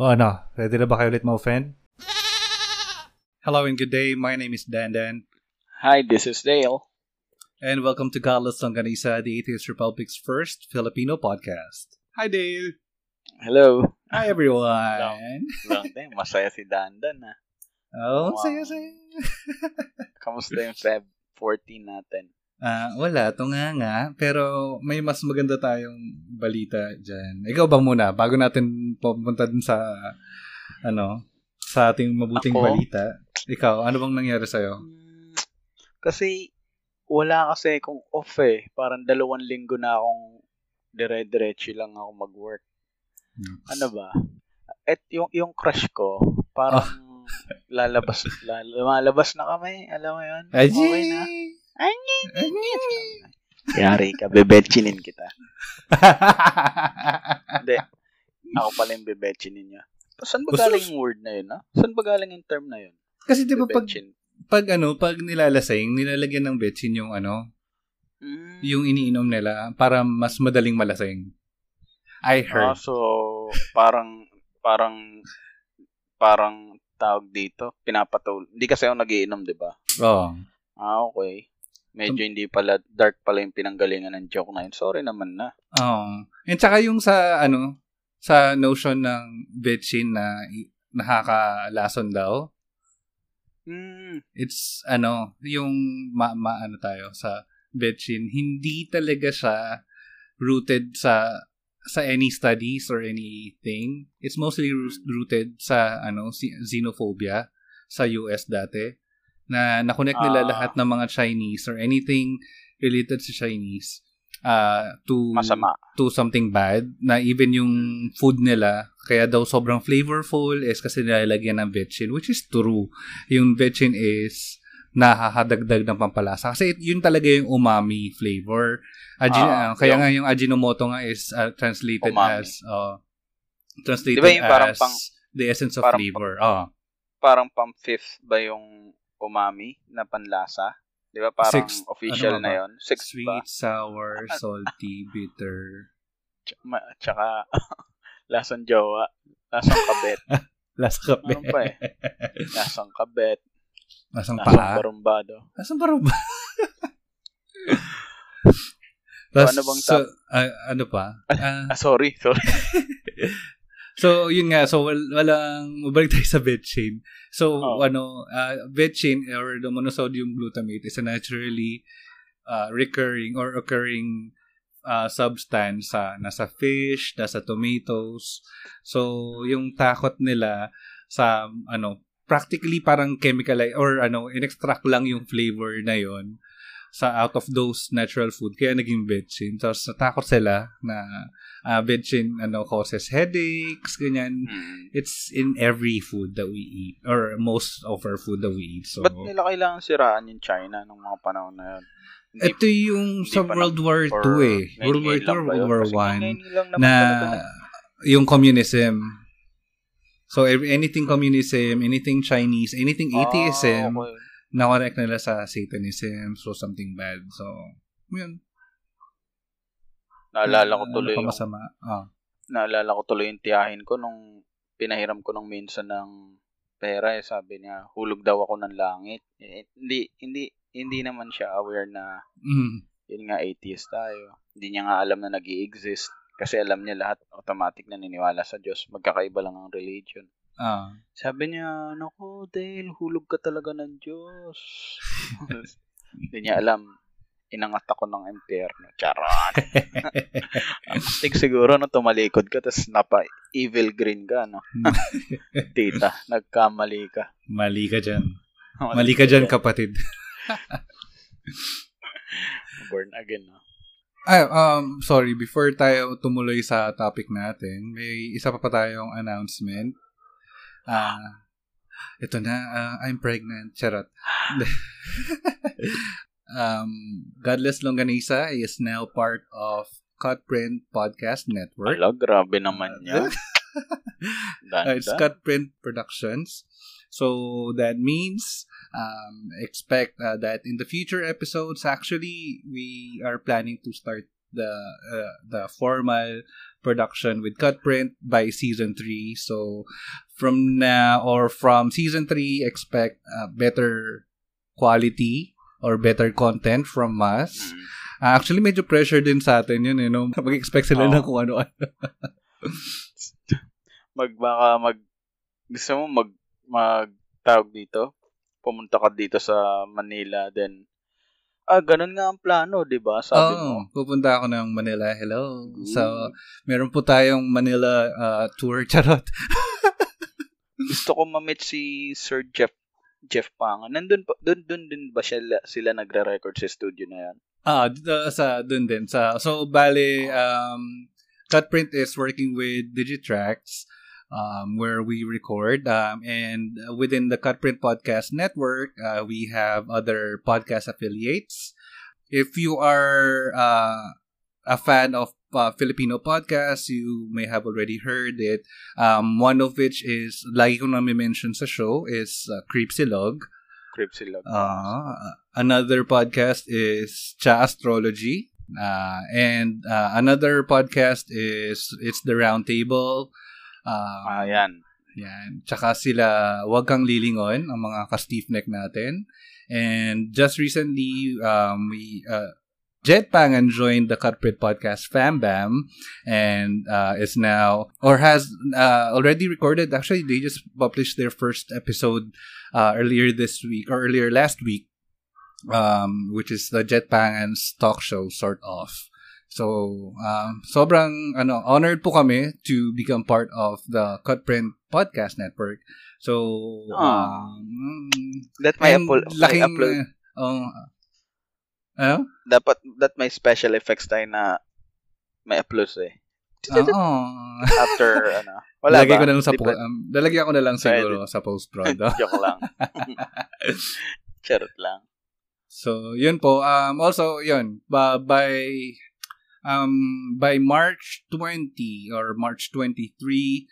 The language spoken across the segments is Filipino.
O ano, ready na ba kayo ulit ma-offend? Hello and good day. My name is Dan Dan. Hi, this is Dale. And welcome to Godless Longganisa, the Atheist Republic's first Filipino podcast. Hi, Dale. Hello. Hi, everyone. Long time. Masaya si Dandan ah. Oh, Wow. saya, saya. Kamusta yung Feb 14 natin? Ah, wala, to nga nga. Pero may mas maganda tayong balita dyan. Ikaw ba muna, bago natin pupunta dun sa, ano, sa ating mabuting Ako? balita. Ikaw, ano bang nangyari sa'yo? Hmm, Kasi wala kasi kung off eh. Parang dalawang linggo na akong dire-diretso lang ako mag-work. Ano ba? At yung yung crush ko, parang lalabas la- lumalabas na kami. Alam mo yun? Ay, Okay na. Yari ka, bebetchinin kita. Hindi. Ako pala yung bebetchinin niya. Saan ba galing yung word na yun, ha? Saan ba galing yung term na yun? Kasi di ba pag, pag ano, pag nilalasing, nilalagyan ng betsin yung ano, Mm. yung iniinom nila para mas madaling malasing. I Ah, heard. so, parang, parang, parang tawag dito, pinapatul. Hindi kasi ako nagiinom, di ba? Oh. Ah, okay. Medyo hindi pala, dark pala yung pinanggalingan ng joke na yun. Sorry naman na. Oh. And saka yung sa ano, sa notion ng betsin na nakakalason daw, Hmm. it's ano, yung ma, ma ano tayo sa betsin, hindi talaga siya rooted sa sa any studies or anything. It's mostly rooted sa ano, xenophobia sa US dati na nakonect nila Ah. lahat ng mga Chinese or anything related sa Chinese uh, to Masama. to something bad na even yung food nila kaya daw sobrang flavorful is kasi nilalagyan ng vetchin which is true. Yung vetchin is nakakadagdag ng pampalasa kasi it- yun talaga yung umami flavor. Aji- Ah, ah, kaya yung- nga yung Ajinomoto nga is uh, translated Umami. as uh, translated Di ba yung parang as pang- the essence of parang flavor. Oh. Parang pang fifth ba yung umami na panlasa? Di ba parang Sixth, official ano ba na yon Six Sweet, ba? sour, salty, bitter. Ma- Tsaka, lasang jowa. Lasang kabet. Last kape. Ano pa eh? Lasang kabet. Lasang Lasang paa. barumbado. Asan ba ba? So, ano bang so, ah, ano pa? Ah, Ah, sorry. Sorry. So, yun nga. So, wal- walang, mabalik tayo sa betchin. So, Oh. ano, uh, betchin or the monosodium glutamate is a naturally uh, recurring or occurring uh, substance sa nasa fish, nasa tomatoes. So, yung takot nila sa, ano, practically parang chemical or ano, in-extract lang yung flavor na yon sa out of those natural food kaya naging betchin. Tapos natakot sila na uh, betchin ano causes headaches ganyan. Hmm. It's in every food that we eat or most of our food that we eat. So Ba't nila kailangan siraan yung China nung mga panahon na yun? Hindi ito yung sa pa World War 2 eh. World War 2 ngayon lang or World? War Kasi 1 ngayon lang naman na yung communism. So anything communism, anything Chinese, anything atheism, Ah, okay. Na-connect nila sa Satanism, so something bad. So, yun. Naalala ko Ano tuloy pa yung, masama. Ah. naalala ko tuloy yung tiyahin ko nung pinahiram ko nung minsan ng pera eh, sabi niya hulog daw ako ng langit eh, hindi hindi hindi naman siya aware na Mm. yun nga atheist tayo hindi niya nga alam na nag exist kasi alam niya lahat automatic na niniwala sa Diyos magkakaiba lang ang religion Ah. sabi niya naku Dale hulog ka talaga ng Diyos hindi niya alam inangat ako ng impyerno charot ang astig siguro no tumalikod ka tapos napa evil green ka no tita nagkamali ka Mali ka dyan. Mali ka dyan, kapatid. born again no Ay, um, sorry, before tayo tumuloy sa topic natin, may isa pa pa tayong announcement. Ah, ito na, ah, I'm pregnant. Charot. um, Godless Longanisa is now part of Cutprint Podcast Network. Ala, grabe naman niya. Uh, it's. Cutprint Productions. So that means um, expect uh, that in the future episodes, actually, we are planning to start the uh, the formal production with Cutprint by season 3. So from now or from season 3 expect uh, better quality or better content from us. Uh, actually medyo pressure din sa atin yun, you know. Mag-expect sila Oo. ng kung ano-ano. Mag, baka mag, gusto mo mag, mag, tawag dito, pumunta ka dito sa Manila, then, ah, ganun nga ang plano, di ba? Sabi mo. Oo, pupunta ako ng Manila. Hello. Good. So, meron po tayong Manila uh, tour. Charot. Gusto ko ma-meet si Sir Jeff Jeff Panga. Nandun, pa- dun, dun din ba sila, sila nagre-record sa studio na yan? Ah, dito sa dun din sa so bale um Cutprint is working with Digitrax um where we record um and within the Cutprint podcast network uh, we have other podcast affiliates. If you are uh, a fan of uh, Filipino podcasts, you may have already heard it. Um, one of which is, lagi ko na mention sa show, is uh, Creepsilog. Crib sila. Uh, another podcast is Cha Astrology. Uh, and uh, another podcast is It's the Round Table. Uh, ah, yan. yan. Tsaka sila Wag Kang Lilingon, ang mga ka-stiff neck natin. And just recently, um, we, uh, Jet Pangan joined the Cutprint Podcast Fam Bam and uh, is now, or has uh, already recorded, actually, they just published their first episode uh, earlier this week, or earlier last week, um, which is the Jet Pangan's talk show, sort of. So, um, sobrang ano, honored po kami to become part of the Cutprint Podcast Network. So, Ah. um, That may, laking, upload. uh, ano? Dapat, that may special effects tayo na may upload eh. Oo. After, ano. Wala Lalagay ba? ko na lang sa po, um, lalagyan ko na lang siguro sa post-prod. ah. Joke lang. Charot lang. So, yun po. Um, also, yun, ba, by um, by March 20 or March 23,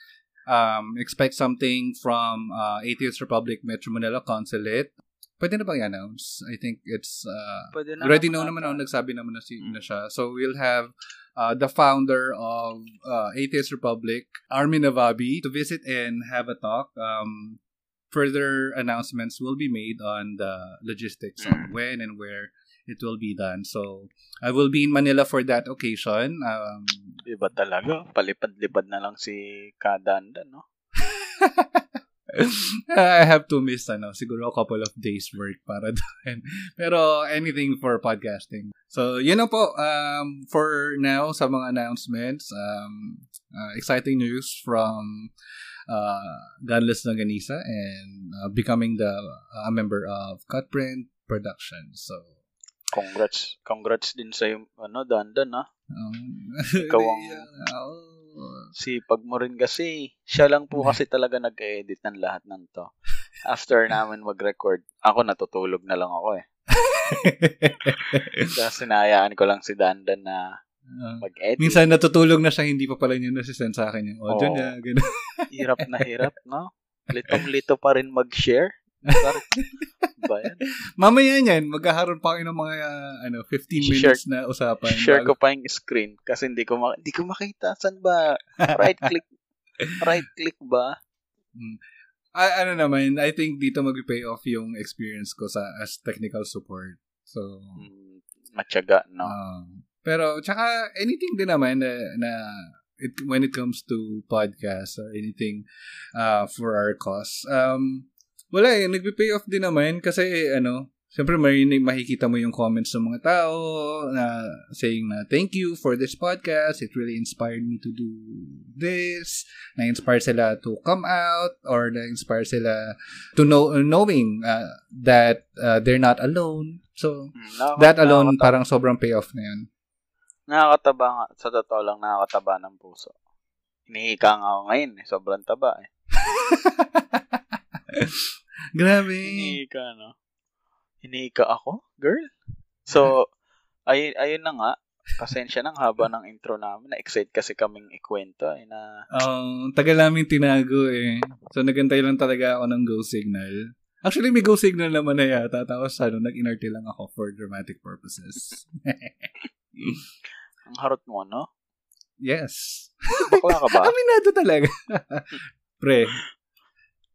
um, expect something from uh, Atheist Republic Metro Manila Consulate. Pwede na bang i-announce? I think it's uh, na already naman know naman ata. ako, nagsabi naman na, si, Mm. na siya. So, we'll have uh, the founder of uh, Atheist Republic, Armin Navabi, to visit and have a talk. Um, further announcements will be made on the logistics Mm. on when and where it will be done. So, I will be in Manila for that occasion. Um, Iba talaga. Palipad-lipad na lang si Kadanda, no? I have to miss ano, siguro a couple of days work para doon. Pero anything for podcasting. So, yun na po um, for now sa mga announcements. Um, uh, exciting news from uh, Gunless Naganisa and uh, becoming the a member of Cutprint Productions. So, Congrats. Congrats din sa ano, Dandan, ha? um, Ikaw ang- oh, Sipag mo rin kasi. Siya lang po kasi talaga nag-edit ng lahat ng to. After namin mag-record, ako natutulog na lang ako eh. Kaya sinayaan ko lang si Dandan na Uh, mag-edit. minsan natutulog na siya, hindi pa pala niya nasisend sa akin yung audio Oo. niya. Ganun. hirap na hirap, no? Litong-lito pa rin mag-share. Ba yan? Mamaya niyan, magkakaroon pa kayo ng mga uh, ano, 15 Share- minutes na usapan. Share ko bago- pa yung screen kasi hindi ko ma- hindi ko makita saan ba right click right click ba Ah, ano naman, I think dito mag-pay off yung experience ko sa as technical support. So, Hmm, matyaga no um, pero tsaka anything din naman na, na it, when it comes to podcast or anything uh, for our cause, um, wala eh, nagpe-pay off din naman kasi ano, Siyempre, marinig, makikita mo yung comments ng mga tao na saying na, thank you for this podcast. It really inspired me to do this. Na-inspire sila to come out or na-inspire sila to know, knowing uh, that uh, they're not alone. So, Hmm, nakaka- that alone, nakakata- parang sobrang payoff na yun. nakakataba nga sa totoo lang nakakataba ng puso hinihika nga ako ngayon eh. sobrang taba eh Grabe. hinihika no hinihika ako girl so ayun, ayun na nga pasensya ng haba ng intro namin na-excite kasi kaming ikwento eh, na Um, tagal namin tinago eh. So, nagantay lang talaga ako ng go signal. Actually, may go signal naman na yata. Tapos, ano, nag-inerte lang ako for dramatic purposes. Ang harot mo, no? Yes. Bakla ka ba? Aminado talaga. Pre.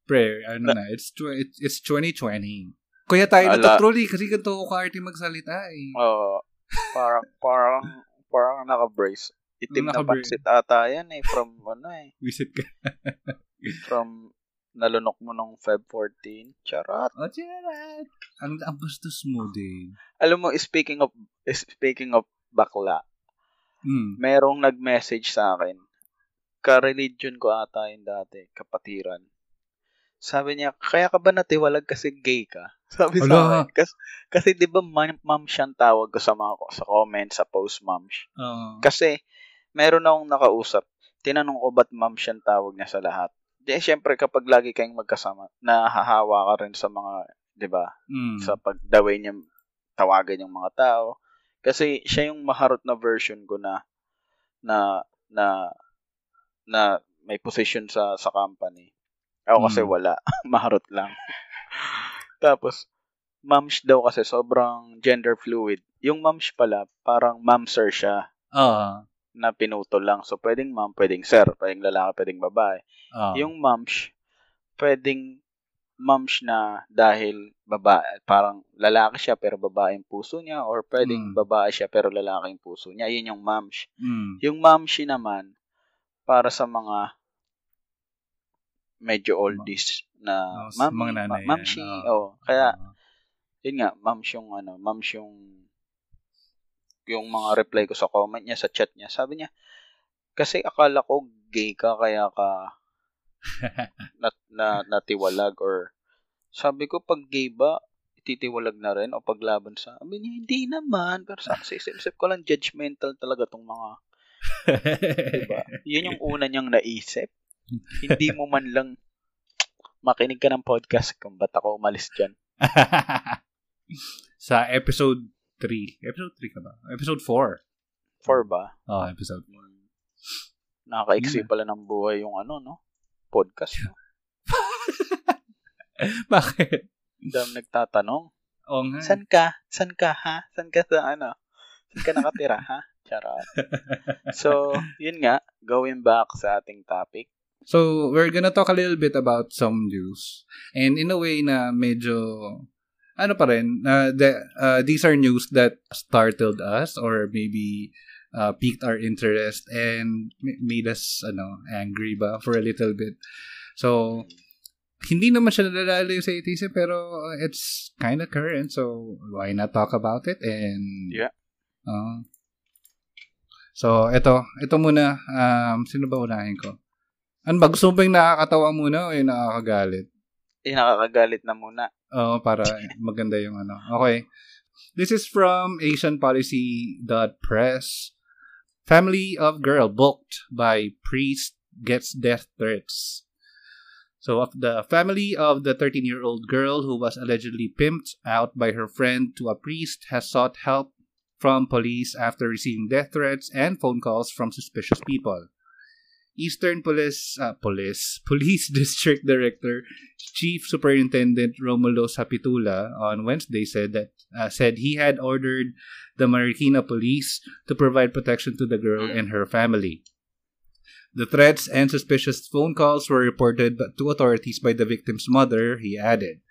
Pre, ano na, it's, tw- it's, it's 2020. Kuya tayo Ala. natutrol eh, kasi ganito ko ka magsalita eh. Oo. parang, parang, parang naka-brace. Itim na Naka-brace. pansit ata yan eh. From, ano eh. Visit ka. From, nalunok mo nung Feb 14. Charot. O, charat. Ang, ang bastos mo din. Alam mo, speaking of, speaking of bakla, Hmm. merong nag-message sa akin. Ka-religion ko ata yun dati, kapatiran. Sabi niya, kaya ka ba natiwalag kasi gay ka? Sabi sa Ala. akin. Kasi, kasi di ba ma'am, ma'am siyang tawag ko sa mga sa comment, sa post ma'am. Oo. Kasi, meron akong nakausap. Tinanong ko ba't ma'am siyang tawag niya sa lahat. Di, syempre, kapag lagi kayong magkasama, nahahawa ka rin sa mga, di ba, Hmm. sa pagdaway niya tawagan yung mga tao. Kasi siya yung maharot na version ko na na na na may position sa sa company. Ako kasi Mm. wala. maharot lang. Tapos, moms daw kasi sobrang gender fluid. Yung moms pala, parang ma'am sir siya Ah. na pinutol lang. So, pwedeng ma'am, pwedeng sir, pwedeng lalaki, pwedeng babae. Ah. Yung moms, pwedeng moms na dahil babae, parang lalaki siya pero babae yung puso niya or pwedeng Mm. babae siya pero lalaki yung puso niya. Yun yung moms. Hmm. Yung momshi naman, para sa mga medyo oldies na Oh, mami, mga nanay ma- mamshi, yan, oh. Kaya, Ah. yun nga, moms yung ano, moms yung yung mga reply ko sa comment niya, sa chat niya. Sabi niya, kasi akala ko gay ka kaya ka na, na, natiwalag or sabi ko pag gay ba ititiwalag na rin o paglaban sa sabi niya hindi naman pero sa sa isip ko lang judgmental talaga tong mga diba yun yung una niyang naisip hindi mo man lang makinig ka ng podcast kung ba't ako umalis dyan sa episode 3. Episode 3 ka ba? Episode 4. for ba Oh, episode Hmm. nakakaiksi Yeah. pala ng buhay yung ano no podcast no? Bakit? dami nagtatanong Oo nga. San ka? San ka, ha? San ka sa ano? San ka nakatira, ha? Charot. So, yun nga, going back sa ating topic. So, we're gonna talk a little bit about some news. And in a way na medyo, ano pa rin, uh, the, uh, these are news that startled us or maybe uh, piqued our interest and made us ano, angry ba for a little bit. So, hindi naman siya sa ATC pero it's kind of current so why not talk about it and Yeah. uh, so ito ito muna um sino ba unahin ko ano ba gusto mo ba yung nakakatawa muna o yung nakakagalit Eh, nakakagalit na muna. Oo, para maganda yung ano. Okay. This is from AsianPolicy.press. Family of girl booked by priest gets death threats. So, of the family of the 13-year-old girl who was allegedly pimped out by her friend to a priest has sought help from police after receiving death threats and phone calls from suspicious people. Eastern Police uh, Police Police District Director Chief Superintendent Romulo Sapitula on Wednesday said that uh, said he had ordered the Marikina police to provide protection to the girl and her family. The threats and suspicious phone calls were reported to authorities by the victim's mother, he added.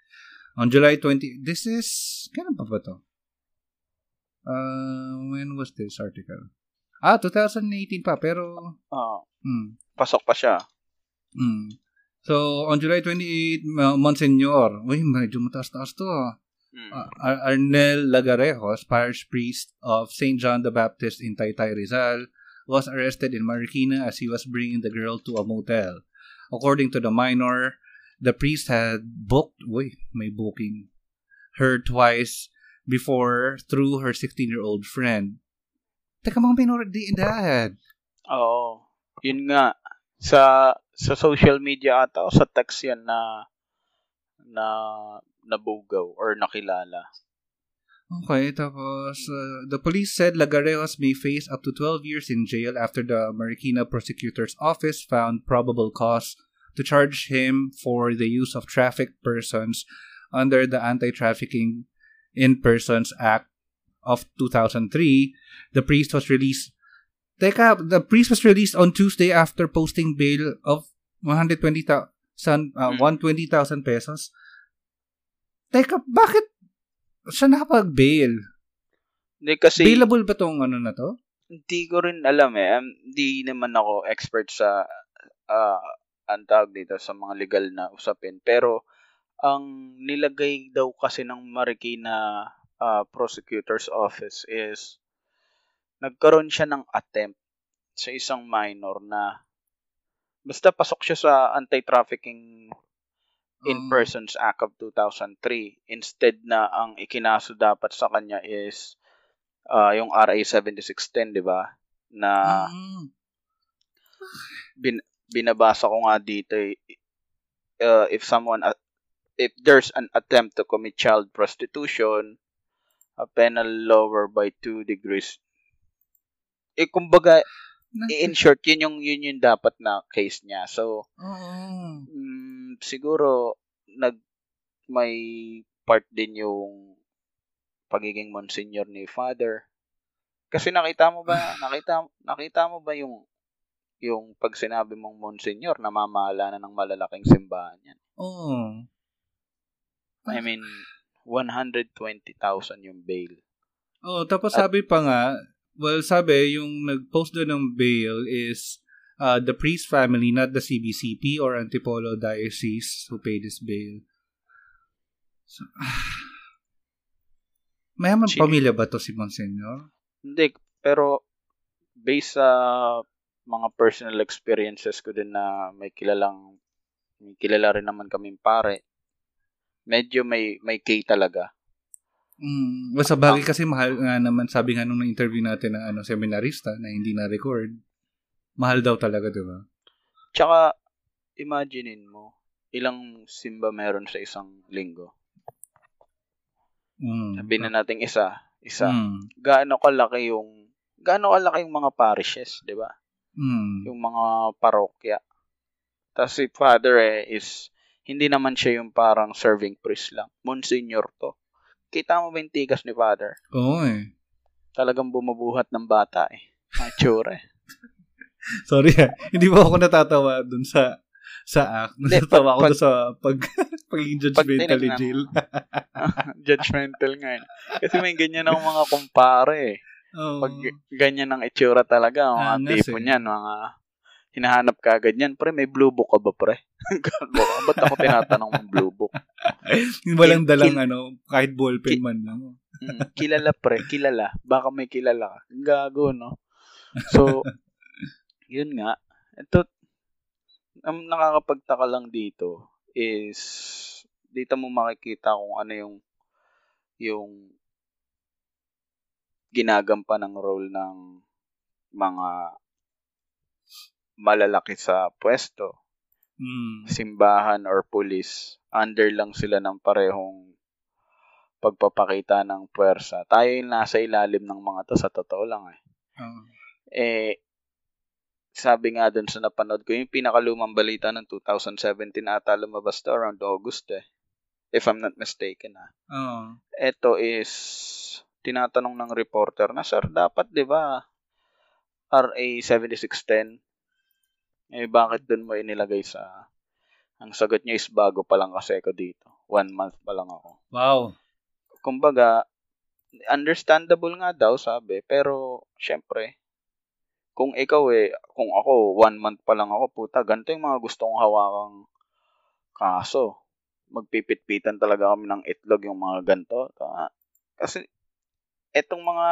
On July 20, this is, kailan pa to? Uh, when was this article? Ah, 2018 pa, pero, Ah, hmm, pasok pa siya. Mm. So, on July 28, uh, Monsignor, uy, medyo mataas-taas to ah. Hmm. Uh, Ar- Arnel Lagarejos, parish priest of St. John the Baptist in Taytay, Rizal, was arrested in Marikina as he was bringing the girl to a motel. According to the minor, the priest had booked, uy, may booking, her twice before through her 16-year-old friend. Teka, mga minor di edad. Oo. Yun nga. Sa sa social media ata o sa text yan na na nabugaw or nakilala. Okay, tapos uh, the police said Lagarejos may face up to 12 years in jail after the Marikina prosecutor's office found probable cause to charge him for the use of trafficked persons under the Anti-Trafficking in Persons Act of 2003. The priest was released Teka, the priest was released on Tuesday after posting bail of 120,000 uh, Hmm. 120,000 pesos. Teka, bakit siya nakapag-bail? Hindi kasi, Bailable ba tong ano na to? hindi ko rin alam eh. Um, Hindi naman ako expert sa, ah, ang tawag dito, sa mga legal na usapin. Pero, ang nilagay daw kasi ng Marikina ah, Prosecutor's Office is, nagkaroon siya ng attempt sa isang minor na basta pasok siya sa Anti-Trafficking in Oh. Persons Act of 2003 instead na ang ikinaso dapat sa kanya is ah, yung RA 7610, 'di ba? Na Mm. bin- binabasa ko nga dito eh, uh, if someone at- if there's an attempt to commit child prostitution a penal lower by 2 degrees eh kumbaga in short yun yung yun yung dapat na case niya so Oo. mm, siguro nag may part din yung pagiging monsignor ni father kasi nakita mo ba nakita nakita mo ba yung yung pag sinabi mong monsignor namamahala na ng malalaking simbahan yan Oo. I mean 120,000 yung bail Oh, tapos sabi pa nga, well, sabi, yung nag-post doon ng bail is uh, the priest family, not the CBCP or Antipolo Diocese who paid this bail. So, mayaman Chi- pamilya ba to si Monsignor? Hindi, pero based sa mga personal experiences ko din na may kilalang may kilala rin naman kaming pare. Medyo may may K talaga. Mm, sa bagay kasi mahal nga naman, sabi nga nung interview natin ng ano, seminarista na hindi na-record, mahal daw talaga, di ba? Tsaka imaginein mo ilang simba meron sa isang linggo. Mm. Sabihin na natin isa, isa. Mm. Gaano kalaki yung gaano kalaki yung mga parishes, 'di ba? Mm. yung mga parokya. Tapos si Father eh, is, hindi naman siya yung parang serving priest lang. Monsignor to. Kita mo ba yung tikas ni Father? Oo eh. Talagang bumubuhat ng bata eh. Tsura eh. Sorry ah. Hindi ba ako natatawa dun sa sa act? Natatawa ako pag- sa pag pagiging judgmental ni tinignan Jill. Judgmental nga yun. Kasi may ganyan ang mga kumpare eh. Oo. Pag ganyan ang itsura talaga, mga Angas tipo eh. niyan, mga hinahanap ka agad yan. Pre, may blue book ka ba, pre? Ba't ako tinatanong ng blue book? Walang dalang kin- ano, kahit ballpen Ki- man lang. Mm, kilala pre, kilala. Baka may kilala ka. Gago, no? So, yun nga. Ito, ang nakakapagtaka lang dito is dito mo makikita kung ano yung yung ginagampan ng role ng mga malalaki sa pwesto, Mm. simbahan or police. Under lang sila ng parehong pagpapakita ng puwersa. Tayo yung nasa ilalim ng mga to sa totoo lang eh. Oo. Eh, sabi nga dun sa napanood ko, yung pinakalumang balita ng 2017 ata lumabas to around August eh. If I'm not mistaken ah. Oo. Ito is, tinatanong ng reporter na, Sir, dapat di ba RA 7610? Eh, bakit dun mo inilagay sa... Ang sagot niya is bago pa lang kasi ako dito. One month pa lang ako. Wow. kumbaga, understandable nga daw, sabi. Pero, syempre, kung ikaw eh, kung ako, one month pa lang ako, puta, ganito yung mga gusto kong hawakang kaso. Magpipit-pitan talaga kami ng itlog yung mga ganito. Kasi, etong mga,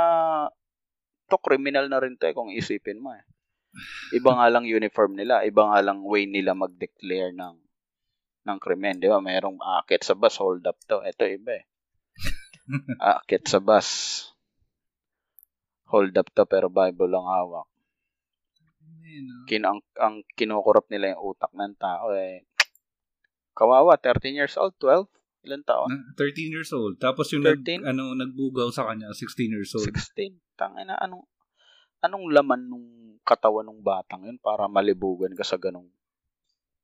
to criminal na rin to eh, kung isipin mo eh. Iba nga lang uniform nila, iba nga lang way nila mag-declare ng ng krimen, di ba? Merong akit sa bus, hold up to. Ito iba eh. Akit sa bus. Hold up to pero Bible lang hawak. Kin ang, ang kinukurap nila yung utak ng tao eh. Kawawa, 13 years old, 12? Ilan taon? Na- 13 years old. Tapos yung 13? nag, ano, nagbugaw sa kanya, 16 years old. 16. Tangina, anong anong laman nung katawan ng batang yun para malibugan ka sa ganong,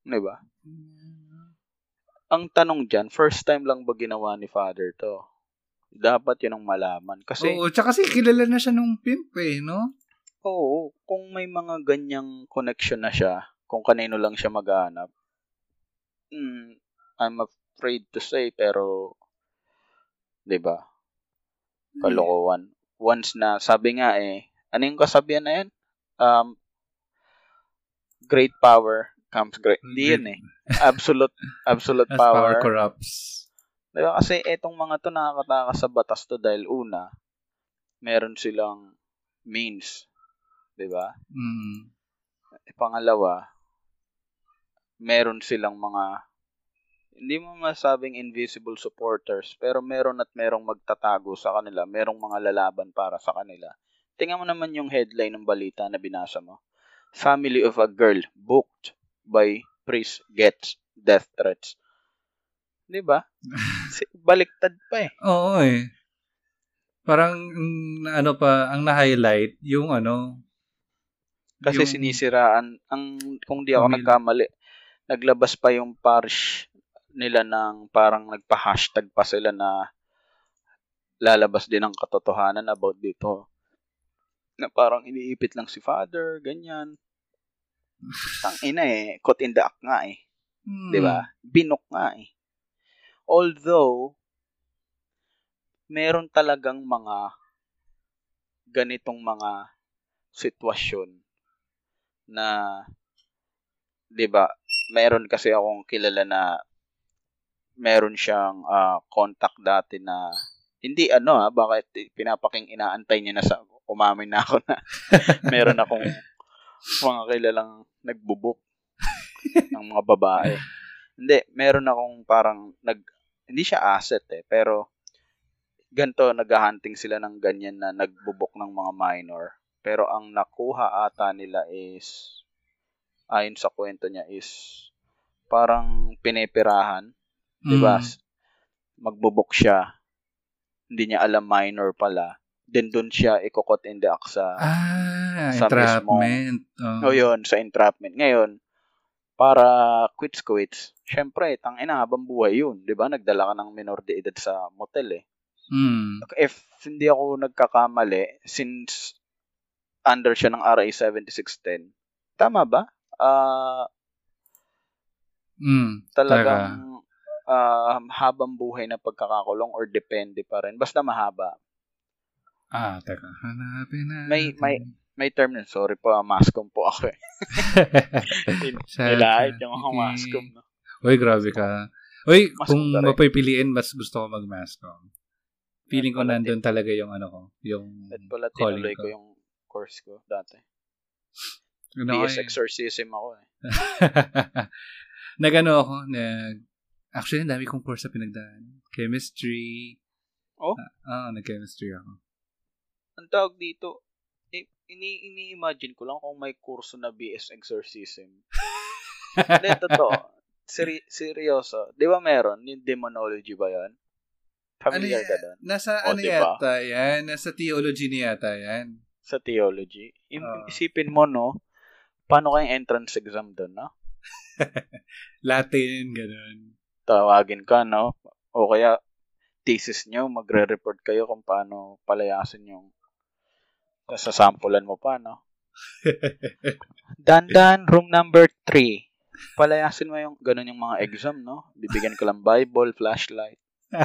di ba? Ang tanong dyan, first time lang ba ginawa ni father to? Dapat yun ang malaman. Kasi, Oo, tsaka kasi kilala na siya nung pimp eh, no? Oo, kung may mga ganyang connection na siya, kung kanino lang siya maghahanap, mm, I'm afraid to say, pero, di ba? Kalokohan. Once na, sabi nga eh, ano yung kasabihan na yan? Um, great power comes great. Hindi yun eh. Absolute, absolute As power power. corrupts. Diba? Kasi etong mga to nakakatakas sa batas to dahil una, meron silang means. Diba? Mm. Eh, Pangalawa, meron silang mga hindi mo masabing invisible supporters, pero meron at merong magtatago sa kanila, merong mga lalaban para sa kanila. Tingnan mo naman yung headline ng balita na binasa mo. Family of a girl booked by priest gets death threats. 'Di ba? Baliktad pa eh. Oo eh. Parang, mm, ano pa, ang na-highlight, yung ano, Kasi yung- sinisiraan ang kung di ako nagkamali, naglabas pa yung parish nila ng parang nagpa-hashtag pa sila na lalabas din ang katotohanan about dito. Na parang iniipit lang si father, ganyan. Tang ina eh, caught in the act nga eh. Hmm. 'Di ba? Binok nga eh. Although meron talagang mga ganitong mga sitwasyon na 'di ba? Meron kasi akong kilala na meron siyang ah, contact dati na hindi ano ah, bakit pinapaking inaantay niya na sa umamin na ako na meron akong mga kilalang nagbubuk ng mga babae. Hindi, meron akong parang nag hindi siya asset eh, pero ganto naghahunting sila ng ganyan na nagbubuk ng mga minor. Pero ang nakuha ata nila is ayon sa kwento niya is parang pineperahan, 'di ba? Mm. Magbubuk siya. Hindi niya alam minor pala. Then doon siya ikokot in the act sa Ah, Sa entrapment. O yun, sa entrapment. Ngayon, para quits-quits, syempre, tangina habang buhay yun. Di ba? Nagdala ka ng minor de edad sa motel eh. Mm. If hindi ako nagkakamali, since under siya ng RA 7610, tama ba? Ah, Mm. talagang ah, habang buhay na pagkakakulong or depende pa rin. Basta mahaba. Ah, teka. Hanapin na. May- may- May term nun. Sorry po, ah, mascom po ako eh. Nilait yung mga mascom. No? Uy, grabe ka. Uy, Mascom kung mapipiliin, mas gusto ko mag-mascom. Feeling ko nandun talaga yung ano ko. Yung At pala tinuloy ko. ko yung course ko dati. BS eh. exorcism ako eh. Nagano ako, nag... Actually, ang dami kong course na pinagdaan. Chemistry. Oh? Ah, ah, nag-chemistry ako. Ang tawag dito, eh, ini ini-imagine ko lang kung may kurso na BS exorcism. Hindi, totoo. Seri- seryoso. Di ba meron? Yung demonology ba yan? Familiar Ano ka yan? doon? Nasa O, ano diba? yata yan? Nasa theology na yata yan. Sa theology. Im- Ah. isipin mo, no? Paano kayong entrance exam doon, no? Latin, ganun. Tawagin ka, no? O kaya, thesis nyo, magre-report kayo kung paano palayasin yung sasampulan mo pa, no? Dandan, room number 3. Palayasin mo yung ganun yung mga exam, no? Bibigyan ka lang Bible, flashlight.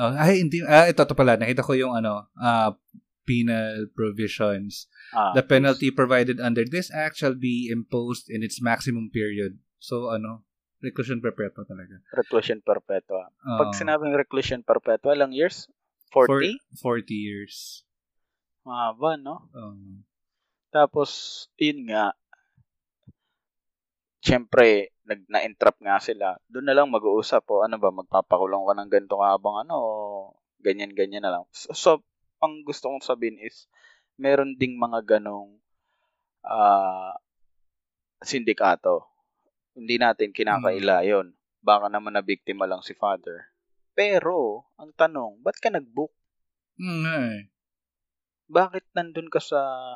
oh, ay, hindi. Ah, ito to pala. Nakita ko yung ano, ah, penal provisions. Ah, The penalty provided under this act shall be imposed in its maximum period. So, ano, reclusion perpetua talaga. reclusion perpetua. Oh, Pag sinabing reclusion perpetua, lang years? For- 40? 40 years. Mahaba, no? Um, Tapos, yun nga, syempre, nag, na-entrap nga sila. Doon na lang mag-uusap o ano ba, magpapakulong ka ng ganito habang ano, ganyan-ganyan na lang. So, so, ang gusto kong sabihin is, meron ding mga ganong ah, sindikato. Hindi natin kinakaila yun. Baka naman na biktima lang si father. Pero, ang tanong, ba't ka nag-book? mm, nga eh. bakit nandun ka sa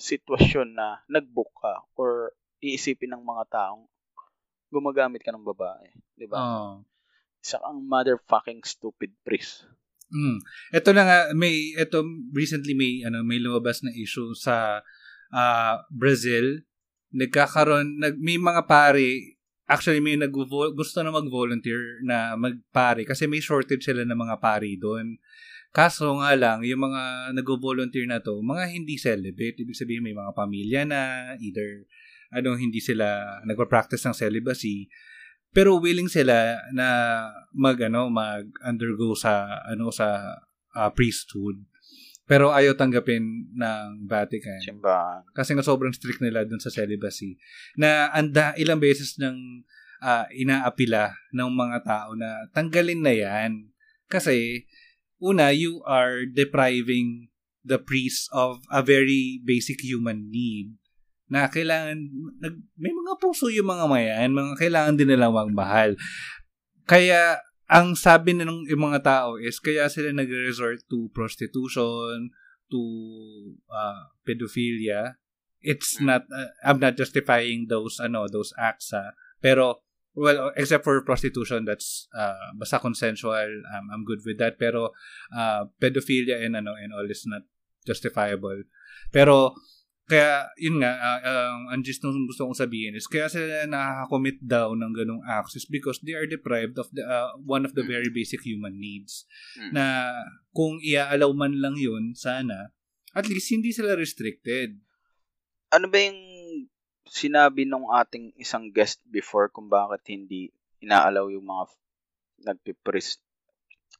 sitwasyon na nag-book ka or iisipin ng mga taong gumagamit ka ng babae, 'di ba? Oh. Isa kang motherfucking stupid priest. Mm. Ito na nga may ito recently may ano may lumabas na issue sa uh, Brazil. Nagkakaroon nag may mga pare actually may nag gusto na mag-volunteer na magpare kasi may shortage sila ng mga pare doon. Kaso nga lang, yung mga nag-volunteer na to, mga hindi celibate. Ibig sabihin may mga pamilya na, either ano, hindi sila nagpa-practice ng celibacy pero willing sila na mag ano mag undergo sa ano sa uh, priesthood pero ayaw tanggapin ng Vatican. Simbahan. Kasi nga sobrang strict nila dun sa celibacy. Na anda ilang beses nang uh, inaapila ng mga tao na tanggalin na yan. Kasi una, you are depriving the priest of a very basic human need na kailangan, nag, may mga puso yung mga mayan, mga kailangan din nilang magmahal. Kaya, ang sabi ng yung mga tao is, kaya sila nag-resort to prostitution, to uh, pedophilia. It's hmm. not, uh, I'm not justifying those, ano, those acts, ha? Pero, well, except for prostitution, that's, uh, basta consensual, um, I'm good with that. Pero, uh, pedophilia and, ano, and all is not justifiable. Pero, kaya, yun nga, uh, uh, ang gist nung gusto kong sabihin is, kaya sila nakaka-commit daw ng ganong access because they are deprived of the uh, one of the very basic human needs. Mm. Na kung ia-allow man lang yun, sana, at least hindi sila restricted. Ano ba yung sinabi nung ating isang guest before kung bakit hindi inaalaw yung mga nagpipriest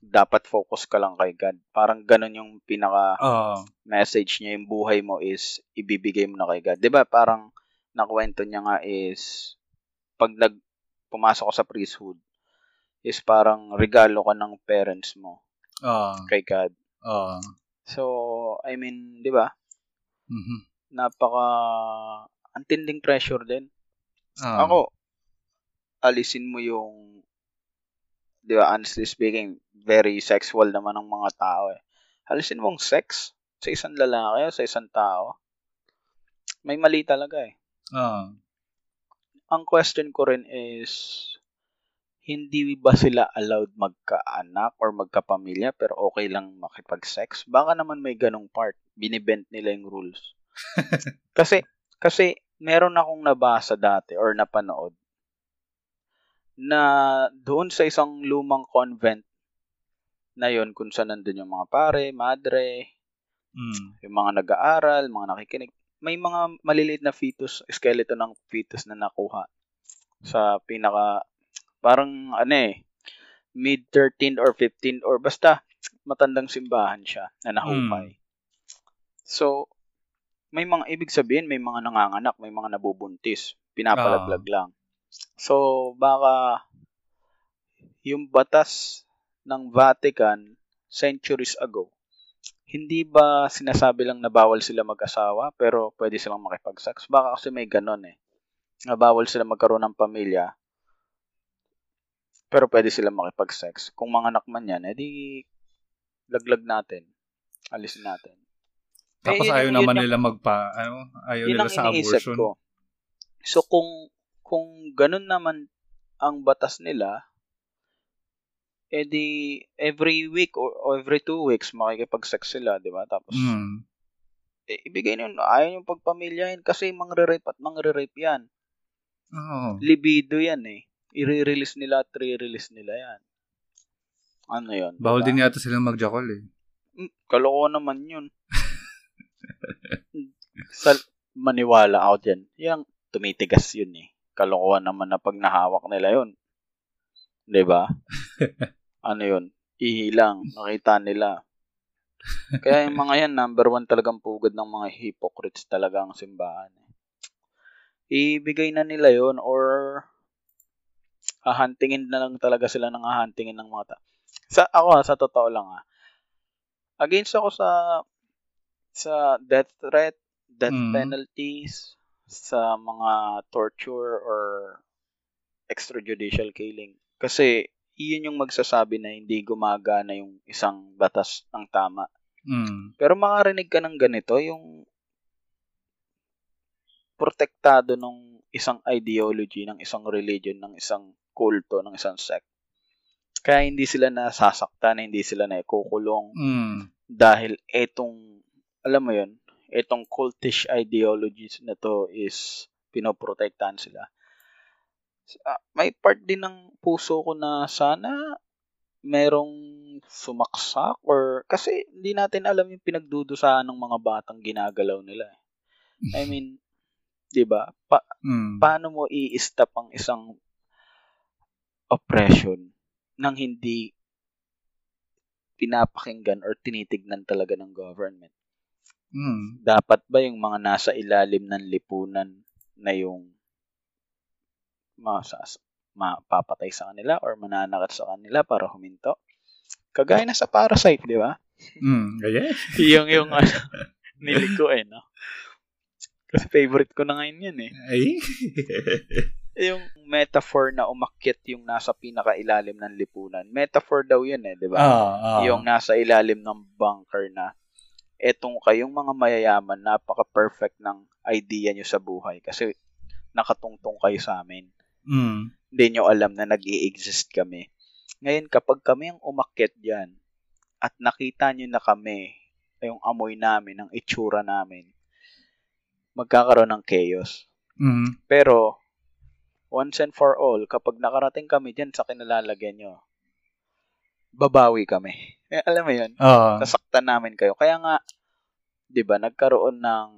dapat focus ka lang kay God. Parang ganun yung pinaka uh, message niya, yung buhay mo is ibibigay mo na kay God. 'Di ba? Parang nakwento niya nga is pag nag pumasok ka sa priesthood is parang regalo ka ng parents mo uh, kay God. Uh, so, I mean, 'di ba? Mm-hmm. Napaka antinding pressure din. Uh, Ako alisin mo yung 'di ba, honestly speaking, very sexual naman ng mga tao eh. Halisin mong sex sa isang lalaki o sa isang tao. May mali talaga eh. Uh. Ang question ko rin is, hindi ba sila allowed magkaanak or magkapamilya pero okay lang makipag-sex? Baka naman may ganong part. Binibent nila yung rules. kasi, kasi meron akong nabasa dati or napanood na doon sa isang lumang convent na yon kung saan nandun yung mga pare, madre, mm. yung mga nag-aaral, mga nakikinig. May mga maliliit na fetus, skeleton ng fetus na nakuha sa pinaka, parang ano eh, mid 13 or 15 or basta matandang simbahan siya na nahukay. Mm. So, may mga ibig sabihin, may mga nanganganak, may mga nabubuntis, pinapalaglag uh. lang. So, baka yung batas ng Vatican centuries ago, hindi ba sinasabi lang na bawal sila mag-asawa pero pwede silang makipag-sex? Baka kasi may ganon eh. Na bawal sila magkaroon ng pamilya pero pwede sila makipag-sex. Kung mga anak man yan, edi laglag natin. Alisin natin. Tapos eh, ayaw yun, naman yun, nila magpa, ano, ayaw nila sa abortion. Ko. So kung kung ganun naman ang batas nila, edi every week or, or every two weeks makikipag-sex sila, di ba? Tapos, mm. eh, ibigay nyo, ayaw yung pagpamilyahin kasi mangre-rape at mangre-rape yan. Oh. Libido yan eh. I-release nila at re-release nila yan. Ano yun? Bawal diba? din yata silang magjakol eh. Hmm, Kaloko naman yun. Sa, maniwala ako dyan. Yung tumitigas yun eh. Kalokohan naman na pag nahawak nila yun. 'Di ba? ano yun, ihilang, nakita nila. Kaya yung mga yan, number one talagang pugad ng mga hypocrites talaga ang simbahan. Ibigay na nila yon or hahantingin na lang talaga sila ng hahantingin ng mga ta- Sa ako sa totoo lang ah. Against ako sa sa death threat, death mm. penalties, sa mga torture or extrajudicial killing. Kasi iyon yung magsasabi na hindi gumagana yung isang batas ng tama. Mm. Pero makarinig ka ng ganito, yung protektado ng isang ideology, ng isang religion, ng isang kulto, ng isang sect. Kaya hindi sila nasasaktan, hindi sila naikukulong Mm. dahil etong, alam mo yun, etong cultish ideologies na to is pinoprotektahan sila. Ah, may part din ng puso ko na sana merong sumaksak or kasi hindi natin alam yung pinagdudusahan ng mga batang ginagalaw nila. eh. I mean, 'di ba? Pa- Mm. paano mo i-stop ang isang oppression nang hindi pinapakinggan or tinitignan talaga ng government? Mm. Dapat ba yung mga nasa ilalim ng lipunan na yung masas mapapatay sa kanila or mananakat sa kanila para huminto? Kagaya na sa Parasite, di ba? Mm. Ayan. yung yung ano, niliko eh, no? Kasi favorite ko na ngayon yan eh. Ay. Yung metaphor na umakyat yung nasa pinakailalim ng lipunan. Metaphor daw yun eh, di ba? Ah, ah. Yung nasa ilalim ng bunker na etong kayong mga mayayaman, napaka-perfect ng idea nyo sa buhay kasi nakatungtong kayo sa amin. Mm. Hindi nyo alam na nag exist kami. Ngayon, kapag kami ang umakyat dyan at nakita nyo na kami, yung amoy namin, ang itsura namin, magkakaroon ng chaos. Mm. Pero, once and for all, kapag nakarating kami dyan sa kinalalagyan nyo, babawi kami. Eh, alam mo yun? Ah. Sasaktan namin kayo. Kaya nga, di ba, nagkaroon ng,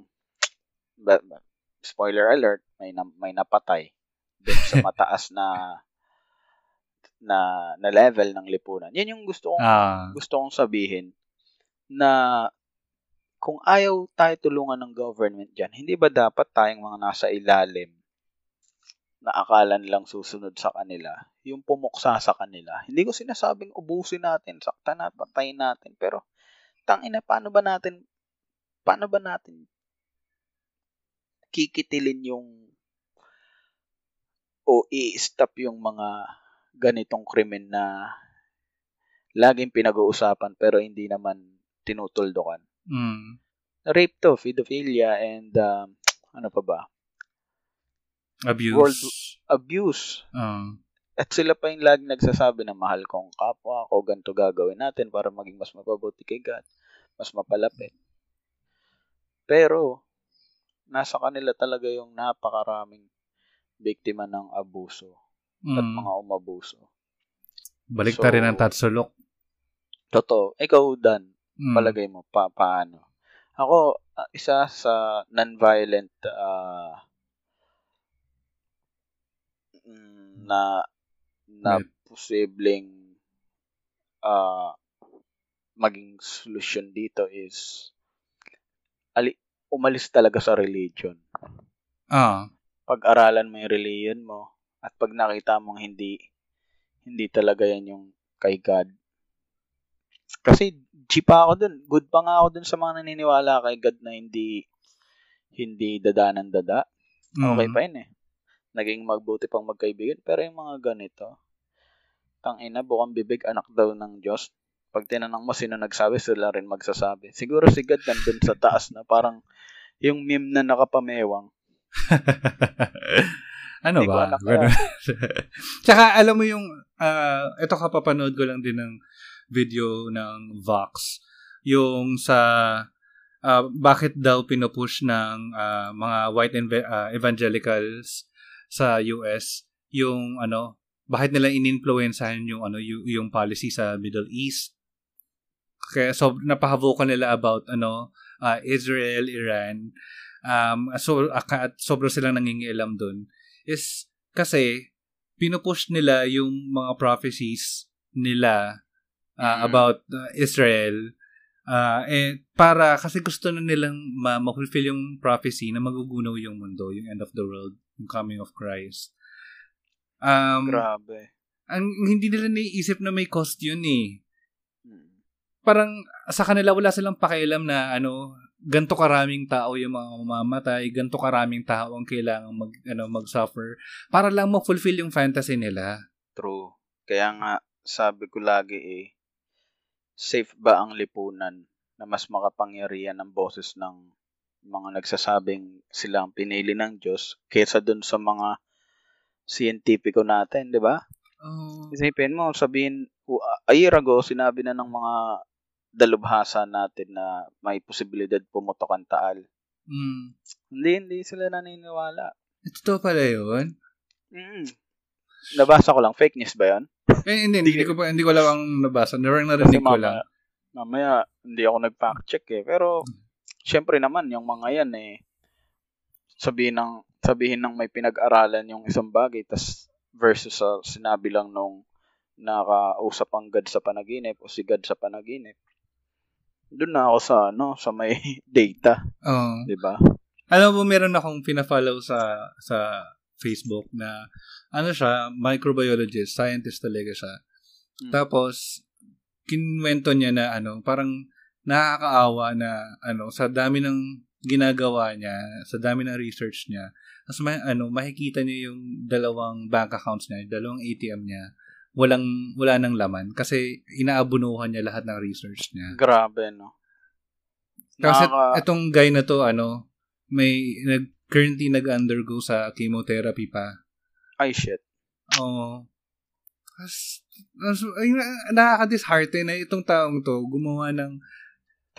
spoiler alert, may, na, may napatay dun sa mataas na na na level ng lipunan. Yan yung gusto kong Ah. gusto kong sabihin na kung ayaw tayo tulungan ng government dyan, hindi ba dapat tayong mga nasa ilalim na akala nilang susunod sa kanila, yung pumuksa sa kanila. Hindi ko sinasabing ubusin natin, sakta na, patayin natin, pero tangina, paano ba natin, paano ba natin kikitilin yung o i-stop yung mga ganitong krimen na laging pinag-uusapan pero hindi naman tinutuldukan. Mm. Rape to, pedophilia, and um, ano pa ba? Abuse. World- Abuse. Ah. At sila pa yung lagi nagsasabi na mahal kong kapwa ko, ganito gagawin natin para maging mas mapabuti kay God, mas mapalapit. Pero, nasa kanila talaga yung napakaraming biktima ng abuso at Mm. mga umabuso. Balik So, rin ang tatsulok. Totoo. Ikaw, Dan, Mm. palagay mo, pa paano? Ako, ah, isa sa non-violent ah, mm, na na Met- posibleng ah, maging solusyon dito is ali, umalis talaga sa religion. Ah. Pag-aralan mo yung religion mo at pag nakita mong hindi hindi talaga yan yung kay God. Kasi G pa ako dun. Good pa nga ako dun sa mga naniniwala kay God na hindi hindi dada ng dada. Okay Mm. pa yun eh. Naging magbuti pang magkaibigan. Pero yung mga ganito, tang ina, bukang bibig, anak daw ng Diyos. Pag tinanong mo sino nagsabi, sila rin magsasabi. Siguro si God nandun sa taas na parang yung meme na nakapamewang. ano Hindi ba? Tsaka alam mo yung, ah, ito kapapanood ko lang din ng video ng Vox. Yung sa ah, bakit daw pinupush ng ah, mga white inve- ah, evangelicals sa US yung ano bakit nila ininfluensahan yung ano yung, yung policy sa Middle East? Kaya so napaka-vocal nila about ano ah, Israel, Iran. Um so at sobrang silang nangingialam doon is kasi pinupush nila yung mga prophecies nila ah, Mhm. about ah, Israel. Ah eh para kasi gusto na nilang ma- ma-fulfill yung prophecy na magugunaw yung mundo, yung end of the world, yung coming of Christ. Um, Grabe. ang hindi nila naiisip na may cost yun eh. Hmm. Parang sa kanila wala silang pakialam na ano, ganto karaming tao yung mga mamamatay, ganto karaming tao ang kailangang mag ano mag-suffer para lang ma-fulfill yung fantasy nila. True. Kaya nga, sabi ko lagi eh, safe ba ang lipunan na mas makapangyarihan ang boses ng mga nagsasabing sila ang pinili ng Diyos kaysa dun sa mga siyentipiko natin, di ba? Oh. Isipin mo, sabihin, a year ago, sinabi na ng mga dalubhasa natin na may posibilidad pumutok ang taal. Mm. Hindi, hindi sila naniniwala. Ito pala yun? Mm. Nabasa ko lang, fake news ba yan? Eh, hindi, hindi, ko pa, hindi ko lang ang nabasa. Narang narinig ko lang. mamaya, mamaya, hindi ako nag-fact check eh. Pero, syempre naman, yung mga yan eh, sabihin ng, sabihin ng may pinag-aralan yung isang bagay, tas versus sa sinabi lang nung nakausap ang God sa panaginip o si God sa panaginip. Doon na ako sa ano, sa may data, Oo. 'di ba? Alam mo, meron akong pina-follow sa sa Facebook na ano siya, microbiologist, scientist talaga siya. Mm. Tapos, kinwento niya na ano, parang nakakaawa na ano, sa dami ng ginagawa niya, sa dami ng research niya, mas may, ano, makikita niya yung dalawang bank accounts niya, yung dalawang ATM niya, walang, wala nang laman kasi inaabunuhan niya lahat ng research niya. Grabe no. Kasi Nakaka- itong guy na to, ano, may nag, currently nag-undergo sa chemotherapy pa. ay shit. Oo. Na- nakaka-dishearten na itong taong to gumawa ng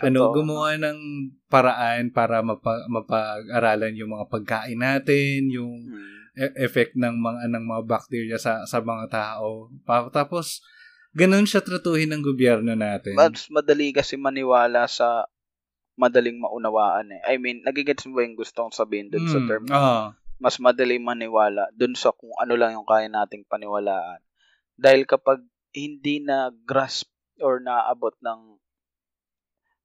ano, Totoo. gumawa ng paraan para mapa, mapag-aralan yung mga pagkain natin, yung Mm. e- effect ng mga ng mga bacteria sa sa mga tao. Pa, tapos ganun siya tratuhin ng gobyerno natin. Mas madali kasi maniwala sa madaling maunawaan eh. I mean, nagigets mo ba yung gusto kong sabihin dun sa Mm, term? oo. Mas madali maniwala dun sa kung ano lang yung kaya nating paniwalaan. Dahil kapag hindi na grasp or naabot ng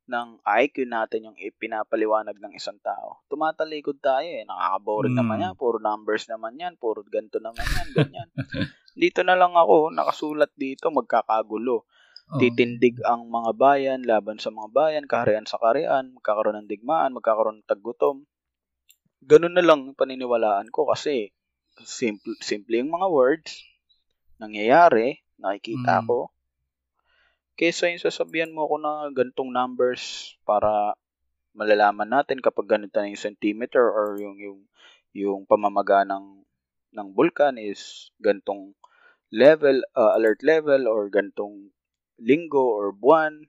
ng IQ natin yung ipinapaliwanag ng isang tao. Tumatalikod tayo eh. Nakaka-boring Mm. naman yan. Puro numbers naman yan. Puro ganito naman yan. Ganyan. dito na lang ako. Nakasulat dito. Magkakagulo. Oo. Titindig ang mga bayan, laban sa mga bayan, kaharian sa kaharian, magkakaroon ng digmaan, magkakaroon ng taggutom. Ganun na lang paniniwalaan ko kasi simple, simple yung mga words, nangyayari, nakikita Mm. ko. Kesa yung sasabihan mo ko na gantong numbers para malalaman natin kapag ganito na yung centimeter or yung yung yung pamamaga ng ng vulkan is gantong level uh, alert level or gantong linggo or buwan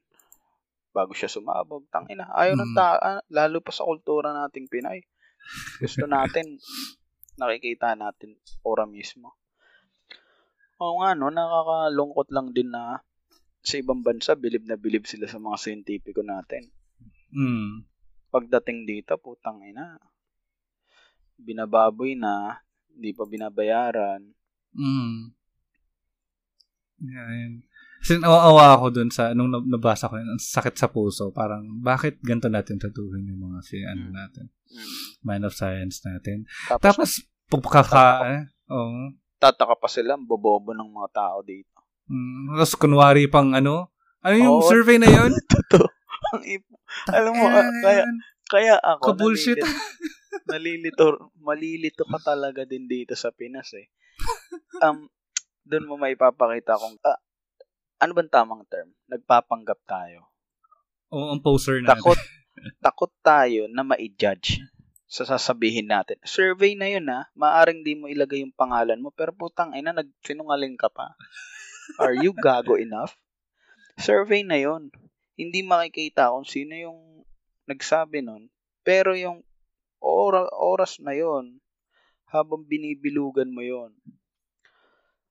bago siya sumabog. Tangina, ayaw ng Mm. ta ah, lalo pa sa kultura nating Pinay. Gusto natin nakikita natin ora mismo. Oo nga no, nakakalungkot lang din na sa ibang bansa bilib na bilib sila sa mga scientifico natin. Mm. Pagdating dito, putang ina. Binababoy na, hindi pa binabayaran. Mm. Yan. Kasi nawawa ako dun sa, nung nab- nabasa ko yun, ang sakit sa puso. Parang, bakit ganito natin tatuhin yung mga si, ano Mm. natin, Mm. man of science natin. Tapos, Tapos, pagkaka, eh, oo. tataka pa sila, bobobo ng mga tao dito. Mm, tapos, kunwari pang, ano, ano yung Oo. survey na yun? Totoo. Ang ip- Alam mo, ah, kaya, kaya ako, Ka-bullshit. nalilito, nalilito, malilito ka talaga din dito sa Pinas eh. Um, doon mo maipapakita kung, ah, ano bang tamang term? Nagpapanggap tayo. Oo, ang poster natin. Takot, takot tayo na ma-judge sa sasabihin natin. Survey na yun ha. Maaring di mo ilagay yung pangalan mo, pero putang ina, nagsinungaling ka pa. Are you gago enough? Survey na yun. Hindi makikita kung sino yung nagsabi nun. Pero yung ora, oras na yon habang binibilugan mo yon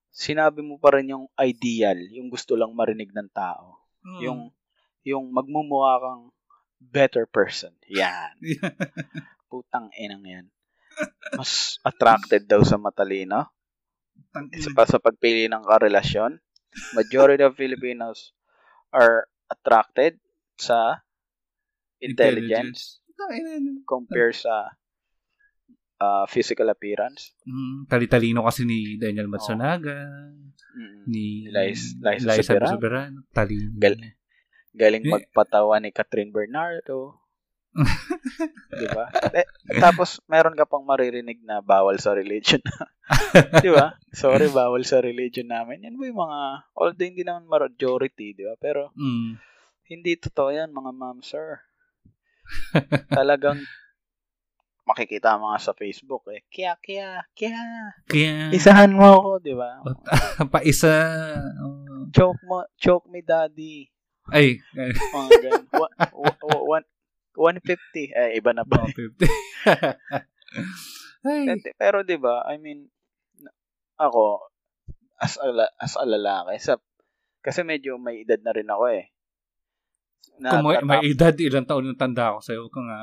sinabi mo pa rin yung ideal, yung gusto lang marinig ng tao Oo. yung yung magmumukha kang better person. Yan. Putang inang yan. Mas attracted daw sa matalino sa, pa- sa pagpili ng karelasyon. Majority of Filipinos are attracted sa intelligence, Tangina, compare sa uh, physical appearance. Mm, tali-talino kasi ni Daniel Matsunaga, Mm. ni Liza- Liza Soberano. Soberano. Talino. Gal- Galing Eh. magpatawa ni Catherine Bernardo. Di ba? Eh, tapos, meron ka pang maririnig na bawal sa religion. di ba? Sorry, bawal sa religion namin. Yan ba yung mga, although hindi naman majority, di ba? Pero, Mm. hindi totoo yan, mga ma'am, sir. Talagang, makikita mga sa Facebook eh. Kaya, kaya, kaya. Kaya, Isahan mo ako, di ba? pa isa. oh. Choke mo, choke me daddy. ay, Mga ganun. Wa- one- 150. Eh, iba na pa. mga 50. ay, Hindi, Pero 'di ba? I mean ako as a, as a lalaki sa kasi medyo may edad na rin ako eh. Na, kung may, may edad, ilang taon yung tanda ako sa'yo ka nga.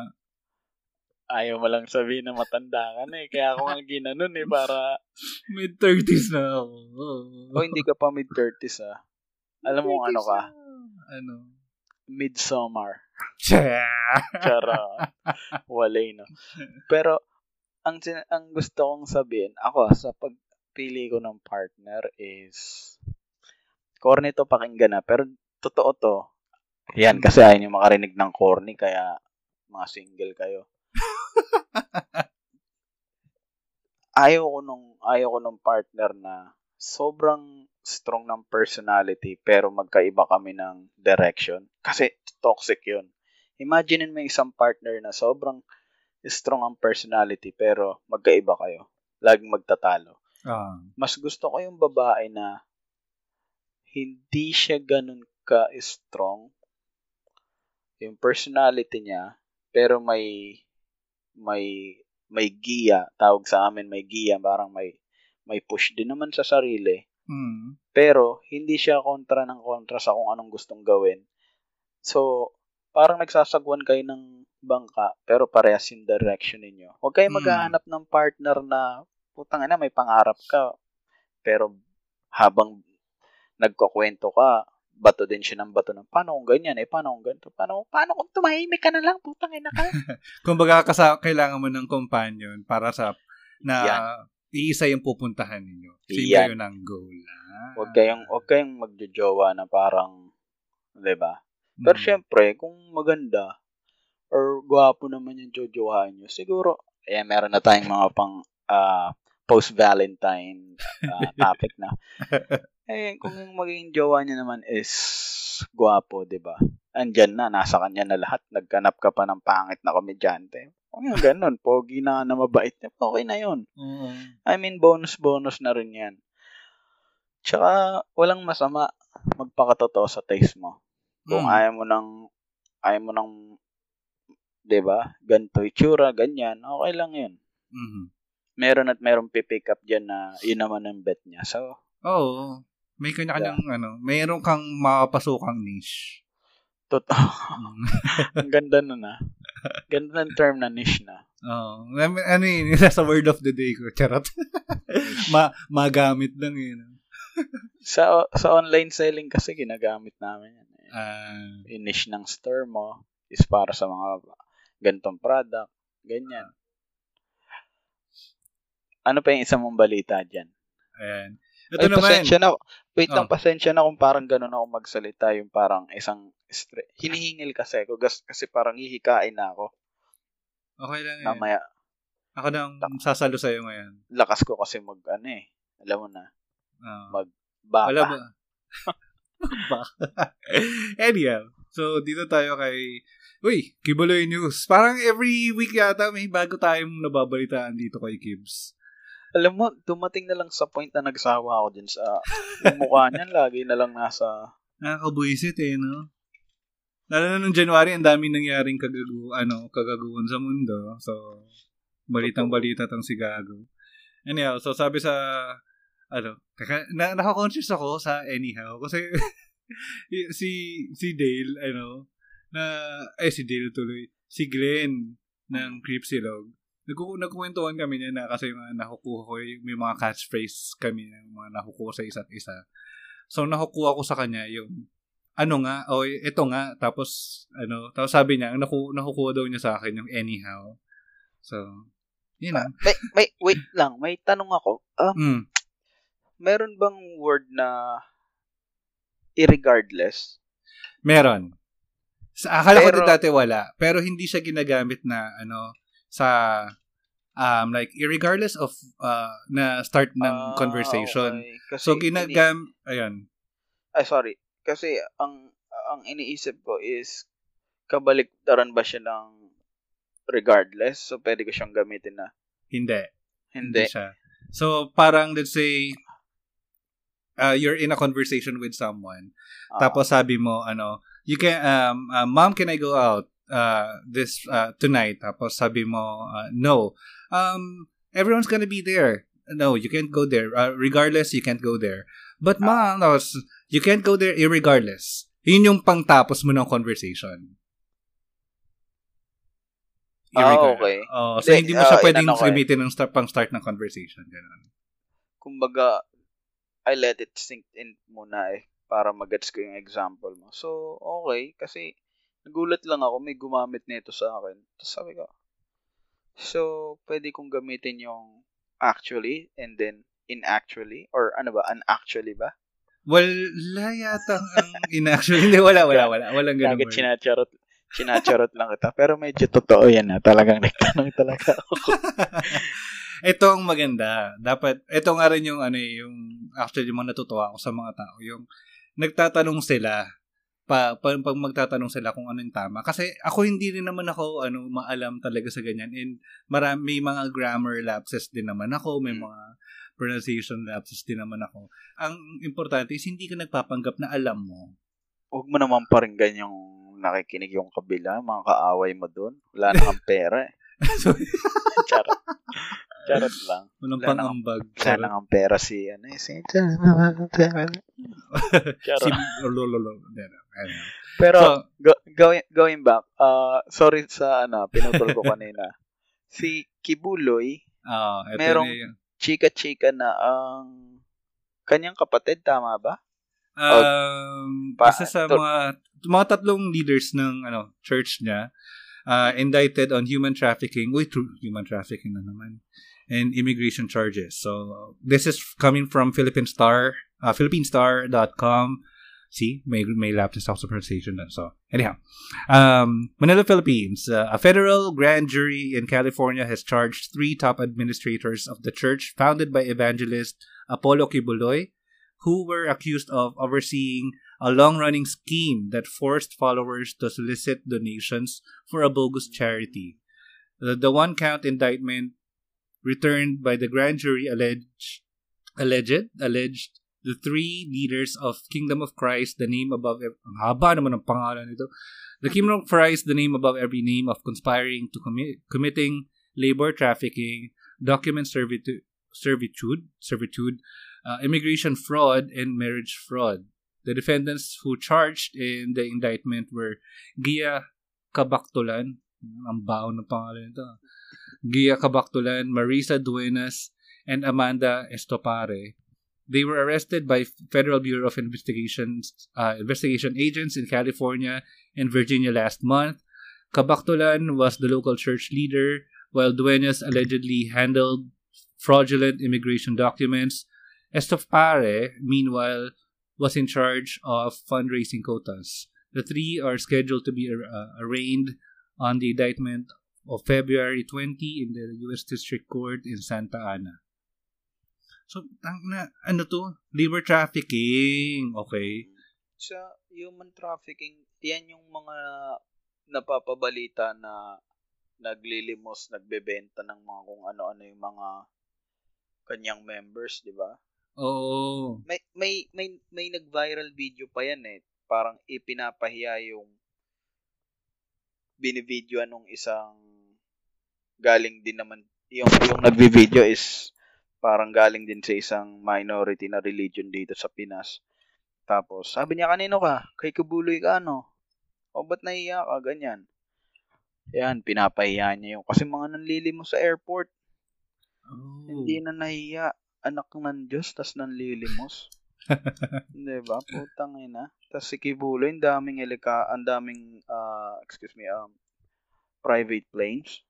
ayaw mo lang sabihin na matanda ka na eh. Kaya ako nga ginanon eh para Mid-30s na ako. o hindi ka pa mid-30s ah. Alam mo ano ka? Ano? Midsummer. Tsa! Charot. Walay no. Pero ang ang gusto kong sabihin, ako sa pagpili ko ng partner is corny to pakinggan na, pero totoo to. Yan, kasi ayaw nyo makarinig ng corny, kaya mga single kayo. ayaw ko nung, ayaw ko nung partner na sobrang strong ng personality, pero magkaiba kami ng direction. Kasi toxic yun. Imagine mo isang partner na sobrang strong ang personality, pero magkaiba kayo. Laging magtatalo Ah. mas gusto ko yung babae na hindi siya ganun ka-strong yung personality niya pero may may may giya tawag sa amin may giya parang may may push din naman sa sarili. Mm. pero hindi siya kontra ng kontra sa kung anong gustong gawin. So parang nagsasagwan kayo ng bangka pero parehas yung direction ninyo. Huwag kayo Hmm. maghahanap ng partner na putang ina may pangarap ka. Pero habang nagkukwento ka bato din siya ng bato ng paano kung ganyan eh? Paano kung ganito? Paano paano kung tumahimik ka na lang putang ina ka? Kumbaga, kasa, kailangan mo ng companion para sa, na Yan. Iisa yung pupuntahan ninyo. Same Yan. kayo ng goal. Ah. huwag kayong huwag kayong magjojowa na parang 'di ba pero Mm. syempre kung maganda or gwapo naman yung jojowahan nyo siguro eh meron na tayong mga pang ah, post-Valentine ah, topic na. eh, kung yung magiging jowa niya naman is gwapo, di ba? Andyan na, nasa kanya na lahat. Nagkanap ka pa ng pangit na komedyante. Kung yung ganun, pogi na na mabait, okay na yun. Oo. I mean, bonus-bonus na rin yan. Tsaka, walang masama magpakatotoo sa taste mo. Kung Mm. ayaw mo ng, ayaw mo ng, di ba, ganito itsura, ganyan, okay lang yun. Mhm. Meron at meron pipick up dyan na yun naman ang bet niya. So, Oo. May kanya-kanyang, ano, mayroon kang makapasukang niche. totoo. Mm. ang ganda nun ah. Ganda ng term na niche na. Oo. Ano ano yun, sa word of the day ko. Charot. Ma magamit lang yun. Sa sa online selling kasi ginagamit namin yan. Eh. Ah, Yung niche ng store mo is para sa mga gantong product. Ganyan. Ano pa yung isang mong balita dyan? ayan. Ay, Ito naman. pasensya na. Wait lang, Oh. pasensya na kung parang ganun ako magsalita. Yung parang isang stre- hinihingil kasi ako gas- kasi parang hihikain na ako. Okay lang yan. Mamaya, Ako nang sasalo sa'yo ngayon. lakas ko kasi mag, ano eh, alam mo na, Ah. Mag- baka. Wala ba? Baka. Anyhow, so dito tayo kay Uy, Kibuloy News. Parang every week yata may bago tayong nababalitaan dito kay Kibs. Alam mo, dumating na lang sa point na nagsawa ako din sa yung mukha niyan. Lagi na lang nasa, Nakakabuisit eh, no? Lalo na nung January, ang daming nangyaring kagagu, ano, kagaguhan sa mundo. So, balitang-balita tong si Gago. Anyhow, so sabi sa, ano, kaka, na, naka-conscious ako sa anyhow. Kasi, si, si Dale, ano, na, eh, si Dale tuloy, si Glenn ng Cripsilog. Nagku nagkukwentuhan kami niya na kasi mga nakukuha ko, yung- may mga catchphrase kami ng mga nakukuha sa isa't isa. So, nakukuha ko sa kanya yung, ano nga, o ito nga, tapos, ano, tapos sabi niya, ang naku, nakukuha daw niya sa akin yung anyhow. So, yun lang. may, may, wait lang, may tanong ako. Um, Mm. meron bang word na irregardless? Meron. Sa, akala ko Pero- din dati wala. Pero hindi siya ginagamit na, ano, sa, um, like, regardless of, uh, na start ng Ah, conversation. okay. Kasi So, ginagam, ayun. Ay, sorry. Kasi ang ang iniisip ko is kabaliktaran ba siya ng regardless. So, pwede ko siyang gamitin na. Hindi. Hindi. siya. So, parang let's say, uh, you're in a conversation with someone. Ah, Tapos sabi mo, ano, you can, um, uh, mom, can I go out uh, this uh, tonight? Tapos sabi mo, uh, no. Um, everyone's gonna be there. No, you can't go there. Uh, regardless, you can't go there. But mom, no, s- you can't go there irregardless. Yun yung pangtapos mo ng conversation. Ah, okay. Oh, so Hindi, hindi mo siya ah, pwedeng eh. gamitin ng start, pang start ng conversation. Ganun. kumbaga, I let it sink in muna eh, para magets ko yung example mo. So, okay, kasi nagulat lang ako, may gumamit nito sa akin. Tapos sabi ko, so, pwede kong gamitin yung actually and then in actually or ano ba, unactually ba? Wala yata ang in-actually. Hindi, wala, wala, wala. Walang ganun. Word. sinacharot, sinacharot lang kita. Pero medyo totoo yan na. Talagang nagtanong talaga ako. ito ang maganda. Dapat, ito nga rin yung, ano eh, yung, actually, yung mga natutuwa ako sa mga tao. Yung, nagtatanong sila, pa, pa, pag magtatanong sila kung ano yung tama. Kasi ako hindi rin naman ako, ano, maalam talaga sa ganyan. And marami, may mga grammar lapses din naman ako. May Mm. mga pronunciation lapses din naman ako. Ang importante is hindi ka nagpapanggap na alam mo. Huwag mo naman paringgan yung nakikinig yung kabila, mga kaaway mo doon. Wala na kang pera eh. Charot. Charot lang. walang Wala pang-ambag. Wala na kang pera si, ano eh, si... si, Charot. lololo. Ano. Pero, So, go, going, going back, uh, sorry sa, ano, pinutol ko kanina. si Kibuloy, ah, ito Merong- yung- chika-chika na ang kanyang kapatid, tama ba? Um, Pa- isa sa mga mga tatlong leaders ng ano church niya uh, indicted on human trafficking, true, human trafficking na naman, and immigration charges. So this is coming from Philippine Star, uh, PhilippineStar.com. See, may may lapses pronunciation na. So anyhow, um, Manila, Philippines, uh, a federal grand jury in California has charged three top administrators of the church founded by evangelist Apollo Kibuloy who were accused of overseeing a long running scheme that forced followers to solicit donations for a bogus charity. The, the one count indictment returned by the grand jury alleged, alleged, alleged the three leaders of Kingdom of Christ, the name above ev- ang haba naman ang pangalan nito. The Kingdom of Christ, the name above every name of conspiring to commit committing labor trafficking, document servitude, servitude, servitude, uh, immigration fraud, and marriage fraud. The defendants who charged in the indictment were Gia Kabaktulan, ang baon ng pangalan nito. Gia Kabaktulan, Marisa Duenas, and Amanda Estopare. They were arrested by Federal Bureau of Investigations, uh, investigation agents in California and Virginia last month. Kabaktulan was the local church leader, while Duenas allegedly handled fraudulent immigration documents. Estopare, meanwhile, was in charge of fundraising quotas. The three are scheduled to be uh, arraigned on the indictment of February 20 in the U.S. District Court in Santa Ana. So, tang na, ano to? Labor trafficking. Okay. Sa human trafficking, yan yung mga napapabalita na naglilimos, nagbebenta ng mga kung ano-ano yung mga kanyang members, di ba? Oo. May may may may nag-viral video pa yan eh. Parang ipinapahiya yung binivideoan nung isang galing din naman yung yung nagvi-video is parang galing din sa isang minority na religion dito sa Pinas. Tapos, sabi niya, kanino ka? Kay Kabuloy ka, ano? O, ba't nahiya ka? Ganyan. Yan, pinapahiya niya yung, kasi mga nanlilimos sa airport, Oh. hindi na nahiya. Anak ng Diyos, tas nanlilimos. Di ba? Putang ina. Tas si Kibuloy, ang daming elika, ang daming, ah, excuse me, um, private planes.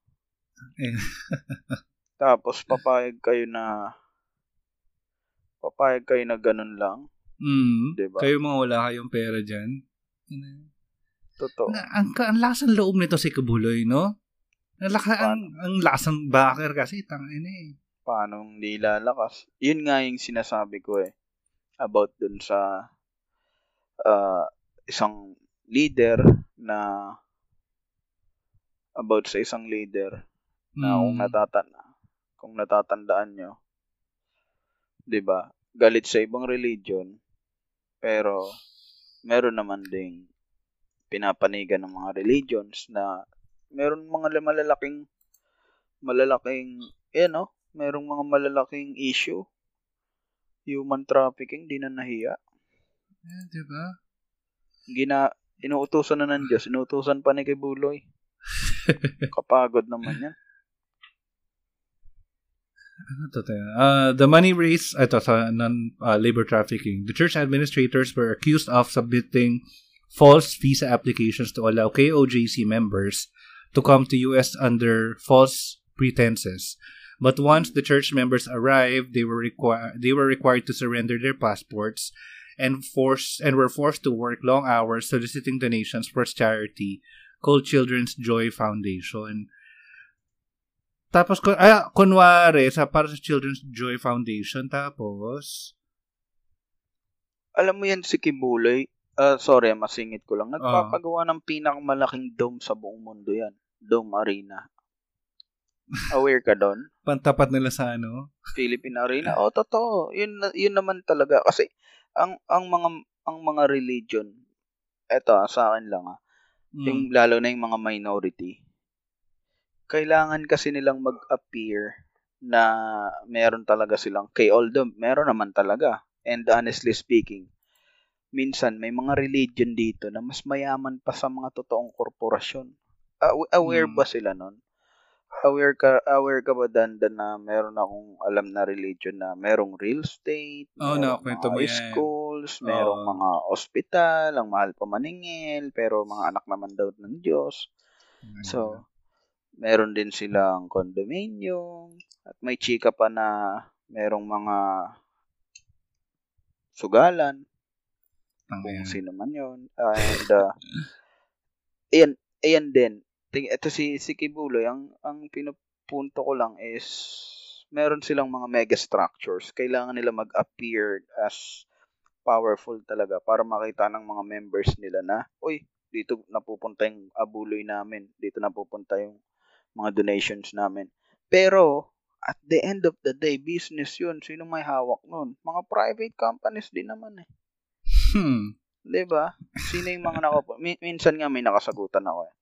Tapos, papayag kayo na, papayag kayo na ganun lang. Mm. Diba? Kayo mga wala kayong pera dyan. Totoo. Na, ang, ang lasang loob nito si Kabuloy, no? Ang, laka, ang, ang lasang backer kasi, tangin eh. paano hindi lalakas. Yun nga yung sinasabi ko eh. About dun sa ah, isang leader na about sa isang leader na kung Mm. natatan kung natatandaan nyo, 'di ba? Galit sa ibang religion pero meron naman ding pinapanigan ng mga religions na meron mga malalaking malalaking eh no, merong mga malalaking issue. Human trafficking, di na nahiya. Eh, di ba? Gina, inuutosan na ng Diyos, inuutosan pa ni kay Buloy. Kapagod naman yan. Ano to tayo? Uh, the money raised, ito sa non, uh, labor trafficking. The church administrators were accused of submitting false visa applications to allow KOJC members to come to US under false pretenses. But once the church members arrived, they were required they were required to surrender their passports and force and were forced to work long hours soliciting donations for charity called Children's Joy Foundation. Tapos, kun- ah, kunwari, sa, para sa Children's Joy Foundation, tapos, Alam mo yan si Kibuloy, ah sorry, masingit ko lang. Nagpapagawa ng pinakamalaking dome sa buong mundo yan. Dome Arena. Aware ka doon? pantapat nila sa ano? Philippine Arena. Oh, totoo. Yun yun naman talaga kasi ang ang mga ang mga religion eto ah, sa akin lang ah, yung Mm. lalo na yung mga minority. Kailangan kasi nilang mag-appear na meron talaga silang kay although meron naman talaga. And honestly speaking, minsan may mga religion dito na mas mayaman pa sa mga totoong korporasyon. Aw- aware Mm. ba sila nun? Aware ka aware ka ba Dandan na meron akong alam na religion na merong real estate, merong nakakwento mga mo yan. schools, merong Oo. mga ospital, ang mahal pa maningil, pero mga anak naman daw ng Diyos. So, meron din silang condominium at may chika pa na merong mga sugalan Tanga kung sino man yon and uh, ayan ayan din. Ting, ito si si Kibuloy ang ang pinupunto ko lang is meron silang mga mega structures. Kailangan nila mag-appear as powerful talaga para makita ng mga members nila na uy dito napupunta yung abuloy namin. Dito napupunta yung mga donations namin pero at the end of the day business yun sino may hawak nun mga private companies din naman eh Hmm. 'Di ba? Sino yung mga nakapo? Min- minsan nga may nakasagutan ako eh.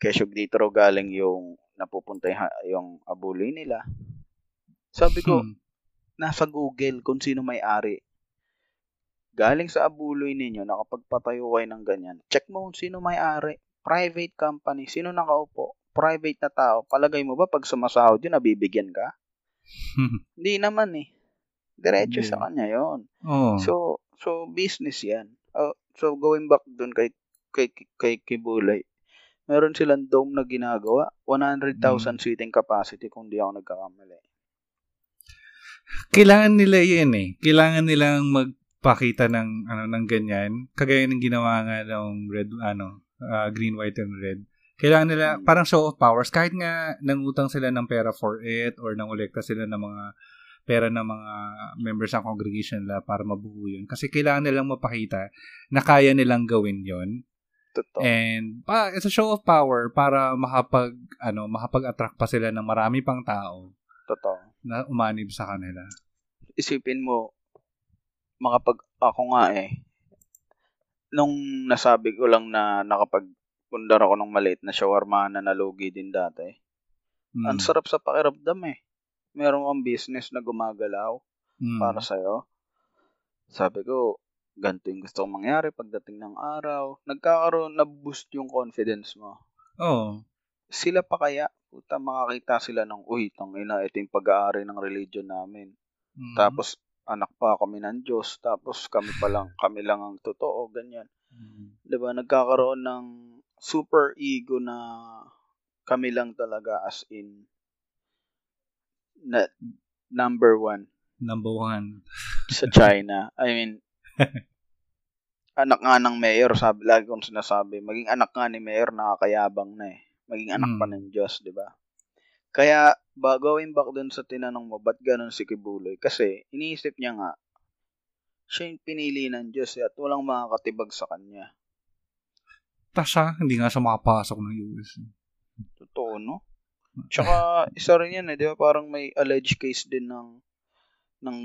Kesyo dito raw galing yung napupunta yung abuloy nila. Sabi ko, Hmm. nasa Google kung sino may-ari. Galing sa abuloy ninyo, nakapagpatayo kayo ng ganyan. Check mo kung sino may-ari. Private company. Sino nakaupo? Private na tao. Palagay mo ba pag sumasahod yun, nabibigyan ka? Hindi naman eh. Diretso Hindi. sa kanya yon oh. So, so business 'yan. Oh, so going back doon kay kay kay Kibulay. Meron silang dome na ginagawa, 100,000 Mm. seating capacity kung di ako nagkakamali. Kailangan nila yan eh. Kailangan nilang magpakita ng ano ng ganyan. Kagaya ng ginawa nga ng red ano, ah, green, white and red. Kailangan nila parang show of powers kahit nga nangutang sila ng pera for it or nangolekta sila ng mga pera ng mga members ng congregation nila para mabuo yun. Kasi kailangan nilang mapakita na kaya nilang gawin yon Totoo. And pa, it's a show of power para makapag ano, makapag-attract pa sila ng marami pang tao Totoo. na umanib sa kanila. Isipin mo makapag ako nga eh nung nasabi ko lang na nakapag pundar ako ng maliit na shawarma na nalugi din dati. Mm. Ang sarap sa pakiramdam eh. Meron kang business na gumagalaw. Mm. para sa'yo. Sabi ko, ganito yung gusto kong mangyari pagdating ng araw. Nagkakaroon, na-boost yung confidence mo. Oo. Sila pa kaya, puta, makakita sila ng, uy, tangina, ito yung pag-aari ng religion namin. Mm. Tapos, anak pa kami ng Diyos. Tapos, kami pa lang, kami lang ang totoo, ganyan. Mm. 'Di ba Nagkakaroon ng super ego na kami lang talaga as in na number one Number one. sa China. I mean, anak nga ng mayor, sabi, lagi kong sinasabi, maging anak nga ni mayor, nakakayabang na eh. Maging anak Mm. pa ng Diyos, di ba? Kaya, ba, going back dun sa tinanong mo, ba't ganun si Kibuloy? Kasi, iniisip niya nga, siya yung pinili ng Diyos eh, at walang makakatibag sa kanya. Ta siya, hindi nga siya makapasok ng US. Oo, no? Tsaka, isa rin yan eh, di ba? Parang may alleged case din ng ng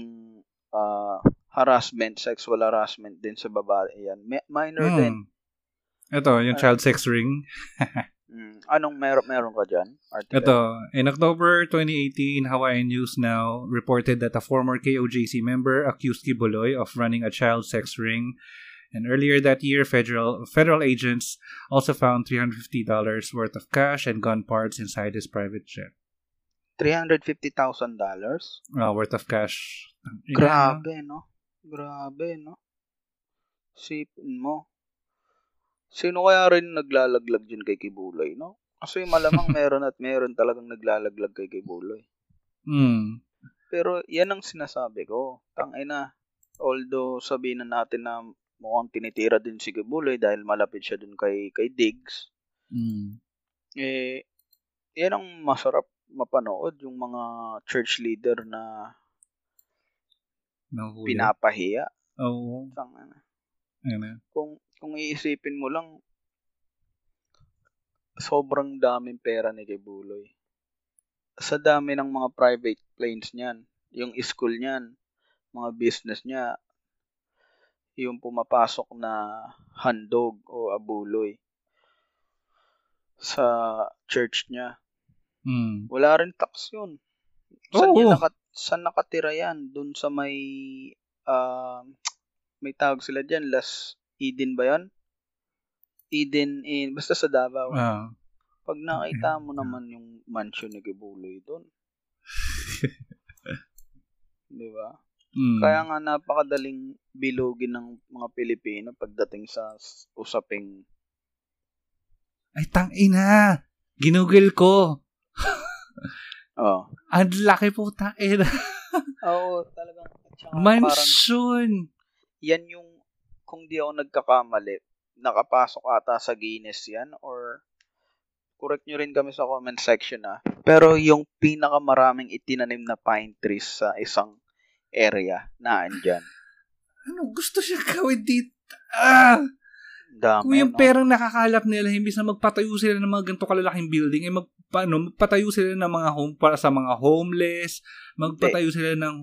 uh, harassment, sexual harassment din sa babae yan. Minor mm. din. Ito, yung child sex ring. mm, anong meron meron ka dyan? Article? Ito, in October 2018, Hawaiian News Now reported that a former KOJC member accused Kibuloy of running a child sex ring. And earlier that year, federal federal agents also found $350 worth of cash and gun parts inside his private jet. $350,000? Uh, worth of cash. Grabe, no? Grabe, no? Sipin mo. Sino kaya rin naglalaglag dyan kay Kibulay, no? Kasi malamang meron at meron talagang naglalaglag kay Kibulay. Hmm. Pero yan ang sinasabi ko. Tangina. Although sabihin na natin na mukhang tinitira din si Kibulay dahil malapit siya dun kay, kay Diggs. Hmm. Eh, yan ang masarap mapanood yung mga church leader na Nahuli. pinapahiya. Oo. Tangina. Ano? Kung kung iisipin mo lang, sobrang daming pera ni Kibuloy. Sa dami ng mga private planes niyan, yung school niyan, mga business niya, yung pumapasok na handog o abuloy sa church niya. Mm. Wala rin tax yun. Saan, oh, naka, saan nakatira yan? Doon sa may uh, may tawag sila dyan, Las Eden ba yan? Eden in, basta sa Davao. Uh, Pag nakita mo naman yung mansion ni Kibuloy doon. Di ba? Mm. Kaya nga napakadaling bilugin ng mga Pilipino pagdating sa usaping ay tang ina. Ginugol ko. oh. Ang laki po tang ina. Oo, talagang Mansion. Parang, yan yung kung di ako nagkakamali, nakapasok ata sa Guinness yan or correct nyo rin kami sa comment section ah. Pero yung pinakamaraming itinanim na pine trees sa isang area na andyan. Ano, gusto siya gawin dito. Ah! Dami, Kung yung no? perang nakakalap nila, imbis na magpatayo sila ng mga ganito kalalaking building, eh mag, paano, magpatayo sila ng mga home para sa mga homeless, magpatayo sila ng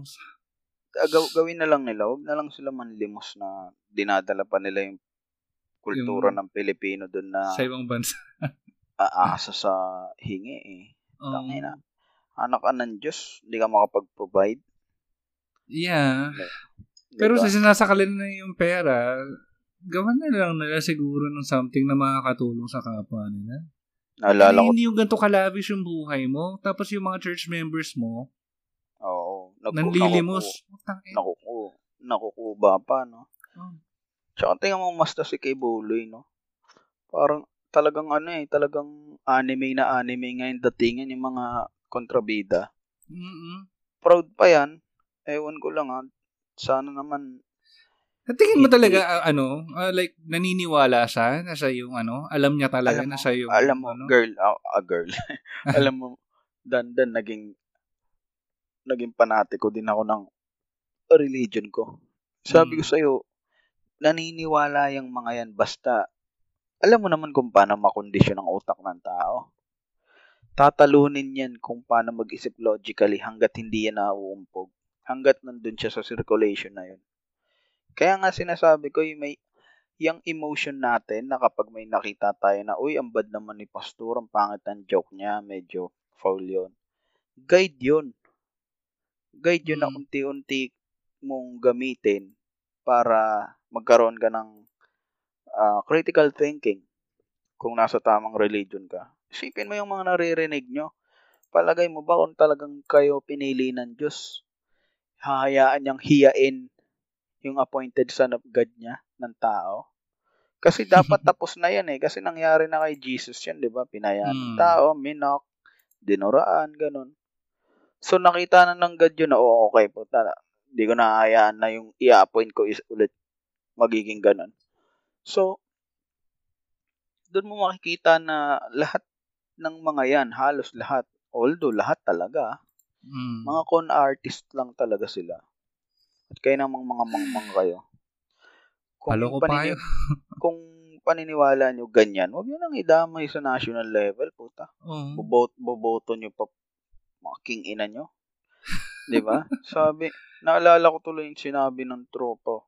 uh, gawin na lang nila, wag na lang sila manlimos na dinadala pa nila yung kultura yung, ng Pilipino doon na sa ibang bansa. aasa sa hingi eh. Um, Tangina. Anak ka ng Diyos, hindi ka makapag-provide. Yeah. Diba? Pero sa sinasakalin na yung pera, gawan na lang nila siguro ng something na makakatulong sa kapwa nila. Naalala ko. Hindi yung ganito kalavish yung buhay mo. Tapos yung mga church members mo, Oo. Naku, Nanlilimos. Nakuku, nakukuba pa, no? Oh. Tsaka tingnan mo mas si kay Buloy, no? Parang talagang ano eh, talagang anime na anime ngayon datingan yung mga kontrabida. Mm-hmm. Proud pa yan. Ewan ko lang ha. Sana naman Tingin mo talaga uh, ano, uh, like naniniwala siya na siya yung ano, alam niya talaga alam na siya yung Alam mo, ano? girl, uh, a girl. alam mo, dandan naging naging panatiko din ako ng religion ko. Sabi mm. ko sa'yo, naniniwala yung mga yan basta alam mo naman kung paano makondisyon ang utak ng tao. Tatalunin yan kung paano mag-isip logically hanggat hindi yan nauumpog. Hanggat nandun siya sa circulation na yun. Kaya nga sinasabi ko, yung may yung emotion natin na kapag may nakita tayo na, uy, ang bad naman ni pastor, ang pangit ng joke niya, medyo foul yun. Guide yun guide yun mm. na unti-unti mong gamitin para magkaroon ka ng uh, critical thinking kung nasa tamang religion ka. Isipin mo yung mga naririnig nyo. Palagay mo ba kung talagang kayo pinili ng Diyos, hahayaan niyang hiyain yung appointed son of God niya ng tao? Kasi dapat tapos na yan eh. Kasi nangyari na kay Jesus yan, di ba? Pinayaan mm. tao, minok, dinuraan, ganun. So nakita na ng God yun na, oh, okay po, tala. Hindi ko nahayaan na yung i-appoint ko is ulit magiging ganun. So, doon mo makikita na lahat ng mga yan, halos lahat, although lahat talaga, mm. mga con artist lang talaga sila. At kayo namang mga mangmang kayo. Kung, panini- kung paniniwala nyo ganyan, huwag nyo nang idamay sa national level, puta. Oo. Bobot, boboto nyo pa mga king ina nyo. Di ba? Sabi, naalala ko tuloy yung sinabi ng tropa.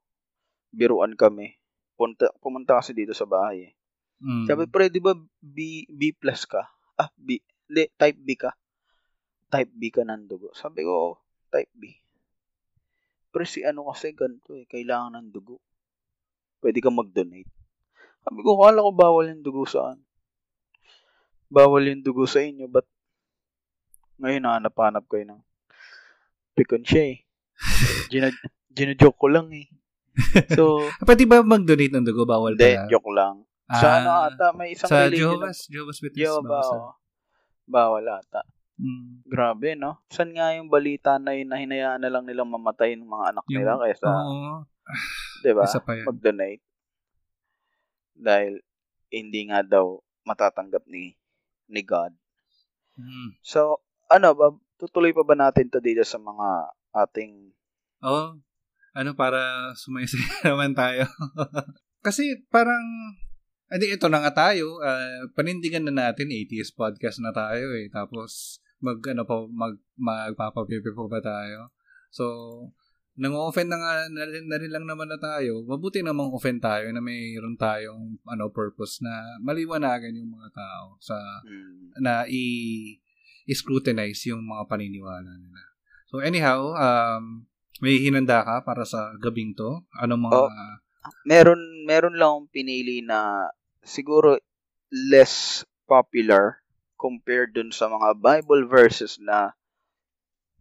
Biruan kami. Punta, pumunta kasi dito sa bahay. Eh. Mm. Sabi, pre, di ba B, B plus ka? Ah, B. Di, type B ka. Type B ka ng dugo. Sabi ko, "Oo, type B. Pre, si ano kasi ganito eh, kailangan ng dugo. Pwede ka mag-donate. Sabi ko, kala ko bawal yung dugo saan. Bawal yung dugo sa inyo, but ngayon nahanap-hanap kayo ng pikon siya eh. Gina, gina-joke ko lang eh. So, Pwede ba mag-donate ng dugo? Bawal hindi, pala. joke lang. Sa ano ata, may isang sa religion Jehovah's, Jehovah's Witness. Jehovah, ba? Bawal ata. Mm. Grabe, no? San nga yung balita na yun na hinayaan na lang nilang mamatay ng mga anak Yung- nila kaysa, Oo. di ba, mag-donate? Dahil hindi nga daw matatanggap ni ni God. Mm. So, ano ba, tutuloy pa ba natin to dito sa mga ating Oo. Ano, para sumaysaya naman tayo. Kasi parang, edi ito na nga tayo. ah, panindigan na natin, 80s podcast na tayo eh. Tapos, mag, ano pa, mag, magpapapipi pa ba tayo? So, nang-offend na nga na rin, na rin lang naman na tayo. Mabuti namang offend tayo na mayroon tayong ano purpose na maliwanagan yung mga tao sa mm, na i scrutinize yung mga paniniwala nila. So anyhow, um may hinanda ka para sa gabing to? Anong mga Oh. meron meron lang akong pinili na siguro less popular compared dun sa mga Bible verses na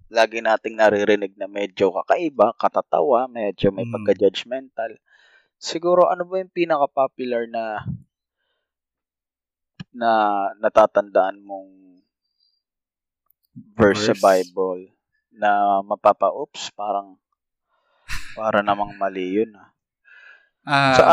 lagi nating naririnig na medyo kakaiba, katatawa, medyo may Mm. pagka-judgmental. Siguro ano ba yung pinaka-popular na na natatandaan mong verse, sa Verse? Bible na mapapa-oops, parang para namang mali yun. ah. ah, Sa,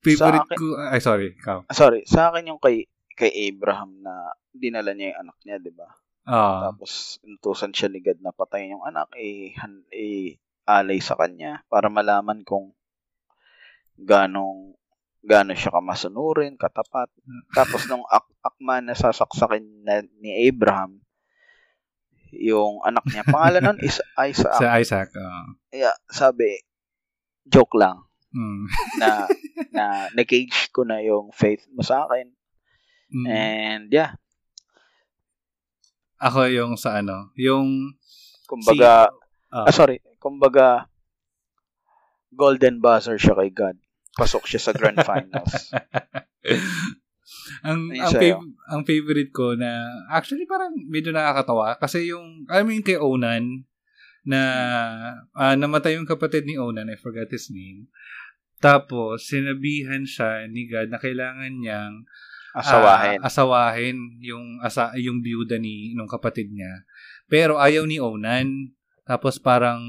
favorite akin- ko ay sorry, ikaw. sorry, sa akin yung kay kay Abraham na dinala niya yung anak niya, 'di ba? Ah, Tapos inutusan siya ni God na patayin yung anak, eh, han, eh alay sa kanya para malaman kung ganong gaano siya kamasunurin, katapat. Tapos nung ak akma na sasaksakin na ni Abraham, yung anak niya, pangalan nun is Isaac. sa Isaac. ah. Yeah, sabi, joke lang mm. na na na-cage ko na yung faith mo sa akin. Mm. And yeah, Ako yung sa ano, yung kumbaga, ah, ah, sorry, kumbaga, golden buzzer siya kay God. Pasok siya sa grand finals. ang ang, fav- ang favorite ko na actually parang medyo nakakatawa kasi yung I mean kay Onan na ah, namatay yung kapatid ni Onan, I forgot his name. Tapos sinabihan siya ni God na kailangan niyang Asawahin. ah, asawahin yung asa yung byuda ni nung kapatid niya. Pero ayaw ni Onan. Tapos parang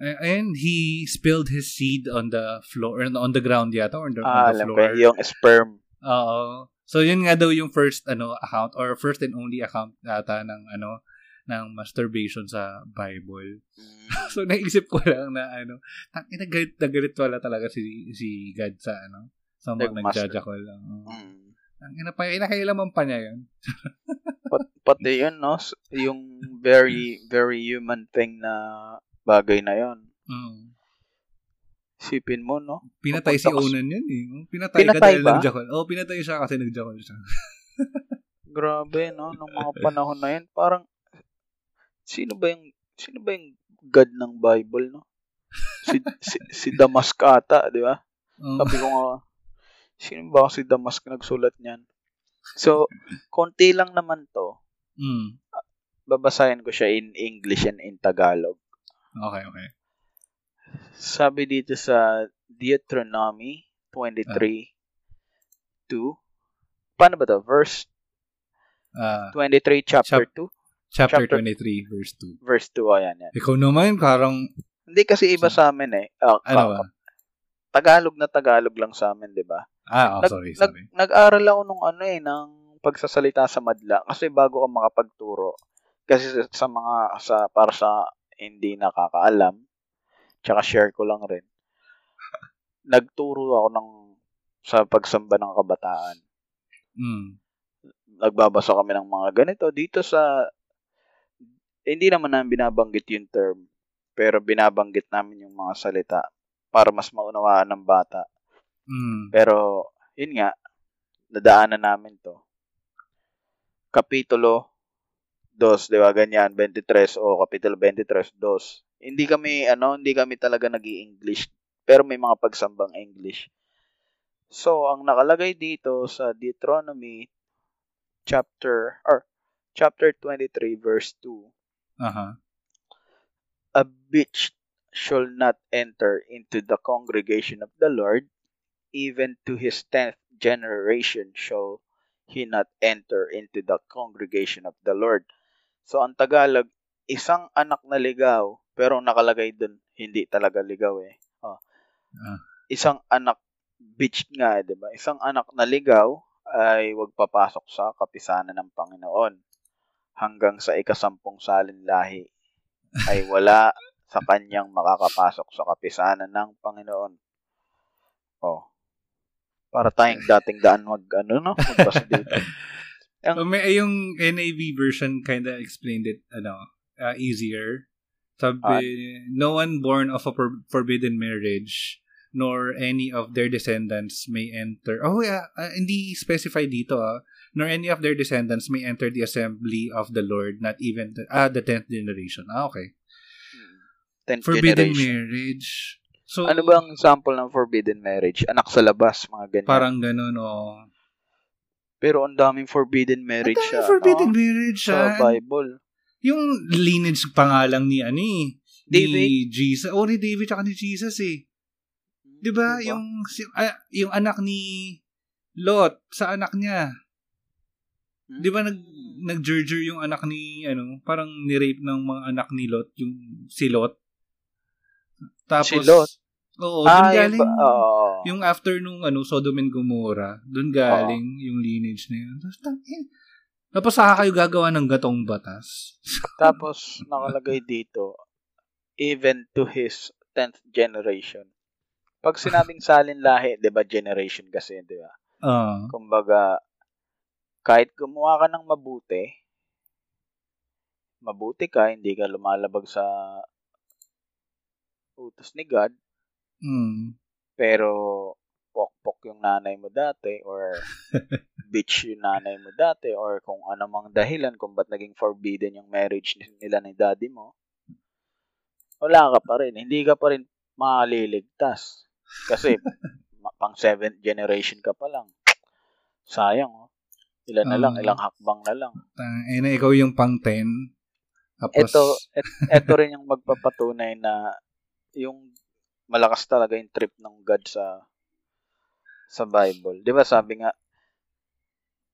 eh, and he spilled his seed on the floor on the ground yata or on the, Ah, on the alam ko, floor. yung sperm. Oo. So yun nga daw yung first ano account or first and only account ata ng ano ng masturbation sa Bible. So naisip ko lang na ano, tangina galit na galit wala talaga si si God sa ano sa mga nagjajakol lang. Oo. Mm. Tangina pa inakailaman pa niya yun. Pat, pati yun, no? Yung very, very human thing na bagay na yun. Mm. Sipin mo, no? Pinatay si ka- Onan yun eh. Pinatay, ka Pinatay dahil ba? nagjakol. Oo, pinatay siya kasi nagjakol siya. Grabe, no? Nung mga panahon na yun, parang, sino ba yung, sino ba yung God ng Bible, no? Si, si, si Damask ata, di ba? Oo. Sabi ko nga, sino ba si Damask nagsulat niyan? So, konti lang naman to. Mm. Babasahin ko siya in English and in Tagalog. Okay, okay. Sabi dito sa Deuteronomy 23 2. Paano ba to? Verse Ah, 23 chapter 2? chapter, Chapter- 23 verse 2. Verse 2, ayan yan. Ikaw naman parang Hindi kasi iba sa amin eh. Ah, ano ka- ba? Tagalog na Tagalog lang sa amin, di ba? Ah, oh, Nag- sorry, nag- sorry. Nag-aral ako nung ano eh, ng pagsasalita sa madla. Kasi bago ka makapagturo, kasi sa, sa mga, sa, para sa hindi nakakaalam, tsaka share ko lang rin, nagturo ako ng sa pagsamba ng kabataan. Mm. Nagbabasa kami ng mga ganito dito sa hindi naman namin binabanggit yung term, pero binabanggit namin yung mga salita para mas maunawaan ng bata. Mm. Pero, yun nga, nadaanan namin to. Kapitulo 2, di ba, ganyan, 23, o kapitulo 23, 2. Hindi kami, ano, hindi kami talaga nag english pero may mga pagsambang English. So, ang nakalagay dito sa Deuteronomy chapter, or chapter 23, verse 2, Aha. a bitch shall not enter into the congregation of the Lord, even to his tenth generation shall he not enter into the congregation of the Lord. So, ang Tagalog, isang anak na ligaw, pero nakalagay dun, hindi talaga ligaw eh. Oh. Ah. Isang anak, bitch nga, di ba? Isang anak na ligaw ay wag papasok sa kapisanan ng Panginoon hanggang sa ikasampung salin lahi ay wala sa kanyang makakapasok sa kapisanan ng Panginoon. Oh. Para tayong dating daan mag, ano, no? Magbasa dito. Ang, so, may, yung NAV version kinda explained it, ano, uh, easier. Sabi, uh, no one born of a for- forbidden marriage nor any of their descendants may enter. Oh, yeah, uh, hindi specify dito, ah. Nor any of their descendants may enter the assembly of the Lord, not even the, ah, the 10th generation. Ah, okay. 10th forbidden generation. marriage. So, ano ba ang sample ng forbidden marriage? Anak sa labas, mga ganyan. Parang ganun, oh. Pero ang daming forbidden marriage siya. forbidden no? marriage siya. Sa Bible. Yung lineage pa nga lang ni, ano eh, David? ni Jesus. Oh, ni David at ni Jesus eh. 'Di ba? Diba? Yung uh, yung anak ni Lot sa anak niya. Hmm? 'Di ba nag nag yung anak ni ano, parang ni-rape ng mga anak ni Lot, yung si Lot. Tapos si Lot. Oo, ah, doon galing. Yung, uh, yung after nung ano, Sodom and Gomorrah, doon galing uh, yung lineage na yun. Tapos, tangin. Tapos saka kayo gagawa ng gatong batas. Tapos, nakalagay dito, even to his 10th generation. Pag sinabing salin lahi, 'di ba generation kasi, 'di ba? Uh. Kumbaga kahit gumawa ka ng mabuti, mabuti ka, hindi ka lumalabag sa utos ni God. Mm. Pero pokpok yung nanay mo dati or bitch yung nanay mo dati or kung ano mang dahilan kung ba't naging forbidden yung marriage nila ni daddy mo, wala ka pa rin. Hindi ka pa rin maliligtas. Kasi pang seventh generation ka pa lang. Sayang, oh. Ilan na lang, um, ilang hakbang na lang. Eh na ikaw yung pang 10. Tapos... Ito, et, ito rin yung magpapatunay na yung malakas talaga yung trip ng God sa sa Bible. 'Di ba sabi nga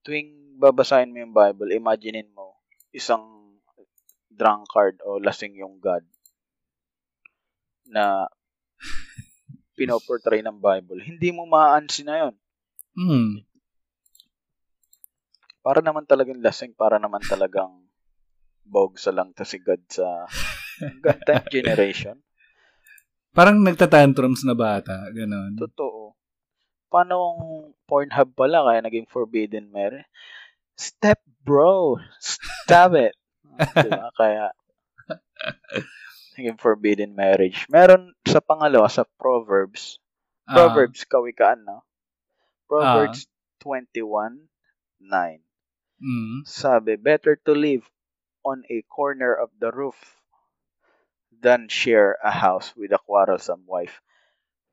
tuwing babasahin mo yung Bible, imaginein mo isang drunkard o lasing yung God na pinoportray ng Bible, hindi mo ma-ansi na yun. Hmm. Para naman talagang lasing, para naman talagang bogsa lang to si God sa time generation. Parang nagtatantrums na bata, gano'n. Totoo. Paano ang Pornhub pala kaya naging forbidden marriage? Step bro, stop it. diba? Kaya yung forbidden marriage. Meron sa pangalawa, sa Proverbs. Uh, Proverbs, kawikaan, no? Proverbs uh, 21, 9. Mm. Sabi, better to live on a corner of the roof than share a house with a quarrelsome wife.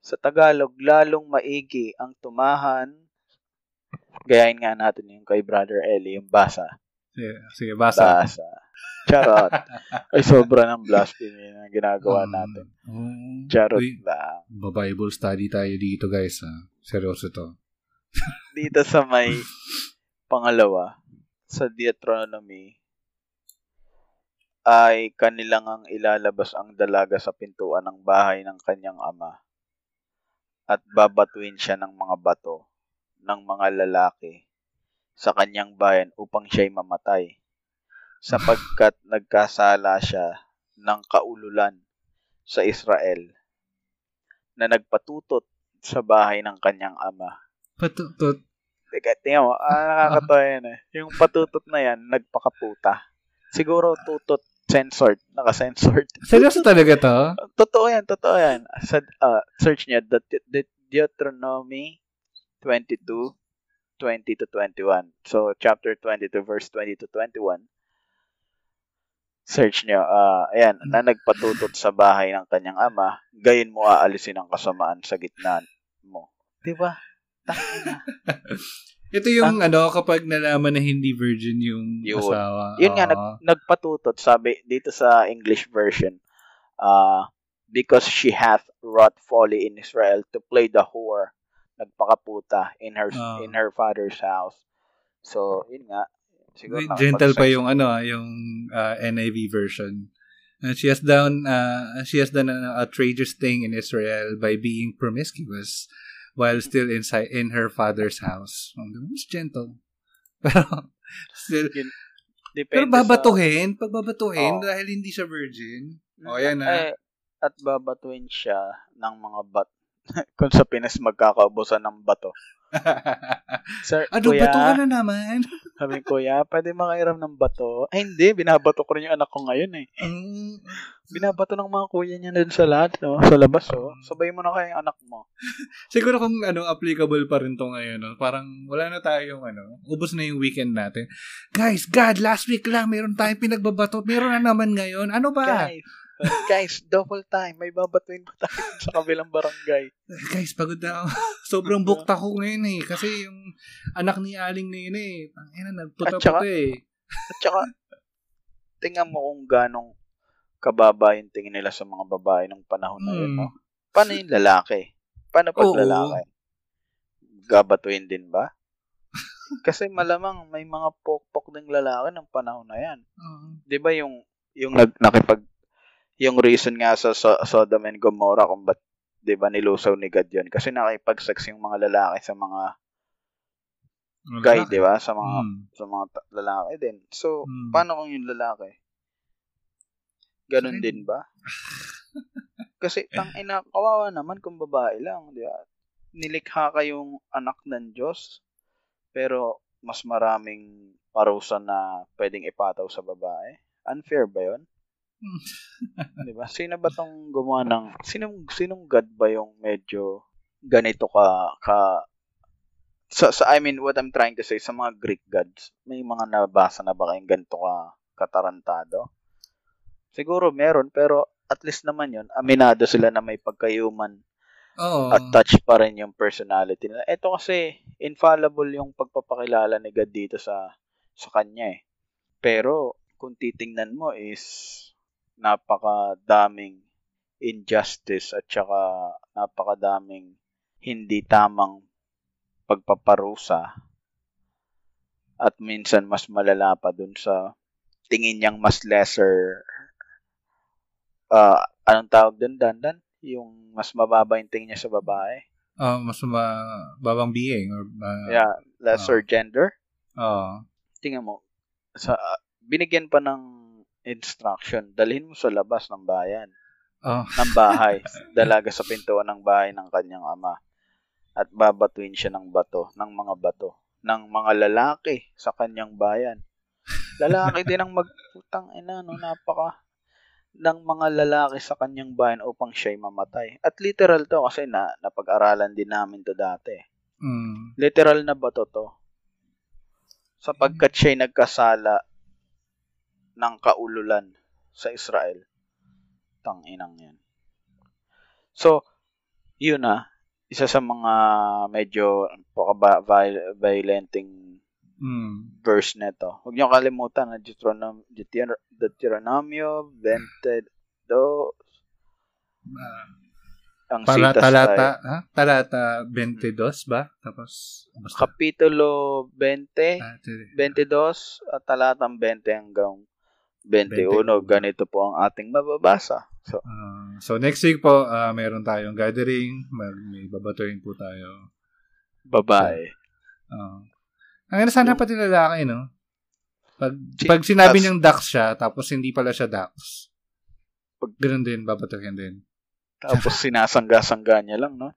Sa Tagalog, lalong maigi ang tumahan. Gayahin nga natin yung kay Brother Eli, yung basa. Sige, sige basa. Basa. Charot. Ay, sobra ng blasphemy na ginagawa um, natin. Um, Charot uy, lang. Bible study tayo dito, guys. Ha? Seryoso to. dito sa may pangalawa, sa Deuteronomy, ay kanilang ang ilalabas ang dalaga sa pintuan ng bahay ng kanyang ama at babatuin siya ng mga bato ng mga lalaki sa kanyang bayan upang siya'y mamatay sapagkat nagkasala siya ng kaululan sa Israel na nagpatutot sa bahay ng kanyang ama Patutot. Teka, tingnan mo, ah, nakakatawa yan eh. Yung patutot na yan, nagpakaputa. Siguro tutot censored, naka-censored. Seryoso talaga to? Totoo yan, totoo yan. Sa uh, search niya, the, the Deuteronomy 22, 20 to 21. So, chapter 22, verse 20 to 21. Search niyo, uh, ayan, na nagpatutot sa bahay ng kanyang ama, gayon mo aalisin ang kasamaan sa gitna mo. Diba? Tangina. Ito yung Ang, ano, kapag nalaman na hindi virgin yung yun. asawa. Yun nga, nag, nagpatutot, sabi dito sa English version, uh, because she hath wrought folly in Israel to play the whore, nagpakaputa in her uh, in her father's house. So, yun nga. Siguro gentle pa yung ano, yung uh, NIV version. Uh, she has done uh, she has done a outrageous thing in Israel by being promiscuous while still inside in her father's house. Mas gentle. Pero still Depende pero babatuhin, sa... pagbabatuhin oh. dahil hindi siya virgin. Oh, yan na. Eh, at babatuhin siya ng mga bat kung sa Pinas magkakaubusan ng bato. Sir, ano, kuya, bato ka na naman? sabi ko, kuya, pwede makairam ng bato? Ay, hindi. Binabato ko rin yung anak ko ngayon eh. Mm. Binabato ng mga kuya niya dun sa lahat, no? Sa labas, oh. Sabay mo na kayo yung anak mo. Siguro kung ano, applicable pa rin to ngayon, no? Parang wala na tayong ano, ubos na yung weekend natin. Guys, God, last week lang, meron tayong pinagbabato. Meron na naman ngayon. Ano ba? Guys, guys, double time. May babatuin pa tayo sa kabilang barangay. Guys, pagod na ako. Sobrang bukta ko ngayon eh. Kasi yung anak ni Aling na yun eh. Tangina, nagputa-puta eh. At saka, tingnan mo kung ganong kababa yung tingin nila sa mga babae ng panahon na yun. No? Hmm. Paano yung lalaki? Paano pag Oo. lalaki? Gabatuin din ba? Kasi malamang may mga pokpok ding lalaki ng panahon na yan. Uh-huh. 'Di ba yung yung nag, nakipag yung reason nga sa so, Sodom and Gomorrah kung ba't 'di ba nilusaw ni God 'yun kasi nakipagsex yung mga lalaki sa mga guy, 'di ba? Sa mga hmm. sa mga lalaki din. So, hmm. paano kung yung lalaki? Ganon din ba? kasi tang ina kawawa naman kung babae lang, 'di ba? Nilikha kayong anak ng Diyos pero mas maraming parusa na pwedeng ipataw sa babae. Unfair ba 'yon? 'Di ba? Sino ba tong gumawa ng sinong sinong god ba yung medyo ganito ka ka sa, sa I mean what I'm trying to say sa mga Greek gods, may mga nabasa na ba kayong ganito ka katarantado? Siguro meron pero at least naman 'yon, aminado sila na may pagka-human Oo. At touch pa rin yung personality nila. Ito kasi infallible yung pagpapakilala ni God dito sa sa kanya eh. Pero kung titingnan mo is napakadaming injustice at saka napakadaming hindi tamang pagpaparusa. At minsan mas malala pa dun sa tingin niyang mas lesser uh, anong tawag dun dandan? Yung mas mababa yung tingin niya sa babae? Uh, mas mababang being or uh, yeah lesser uh, gender? Uh, tingnan mo sa uh, binigyan pa ng instruction, dalhin mo sa labas ng bayan. Oh. Ng bahay. dalaga sa pintuan ng bahay ng kanyang ama. At babatuin siya ng bato, ng mga bato, ng mga lalaki sa kanyang bayan. Lalaki din ang magputang ina, no, napaka ng mga lalaki sa kanyang bayan upang siya'y mamatay. At literal to kasi na napag-aralan din namin to dati. Mm. Literal na bato to. Sapagkat siya'y nagkasala ng kaululan sa Israel. Tanginang yan. So, yun na. Isa sa mga medyo violenting mm. verse nito. Huwag niyo kalimutan na Deuteronom Deuteronomio 22 uh, ang Para, talata, ay, ha? talata 22 ba? Tapos basta. kapitulo 20, ah, 22 at talatang 20 hanggang 21, 21. ganito po ang ating mababasa. So, uh, so next week po, uh, meron tayong gathering. May babatuin po tayo. Babae. Uh, ang sana pati lalaki, no? Pag, pag sinabi niyang ducks siya, tapos hindi pala siya ducks. Pag ganun din, babatuhin din. Tapos sinasangga-sangga niya lang, no?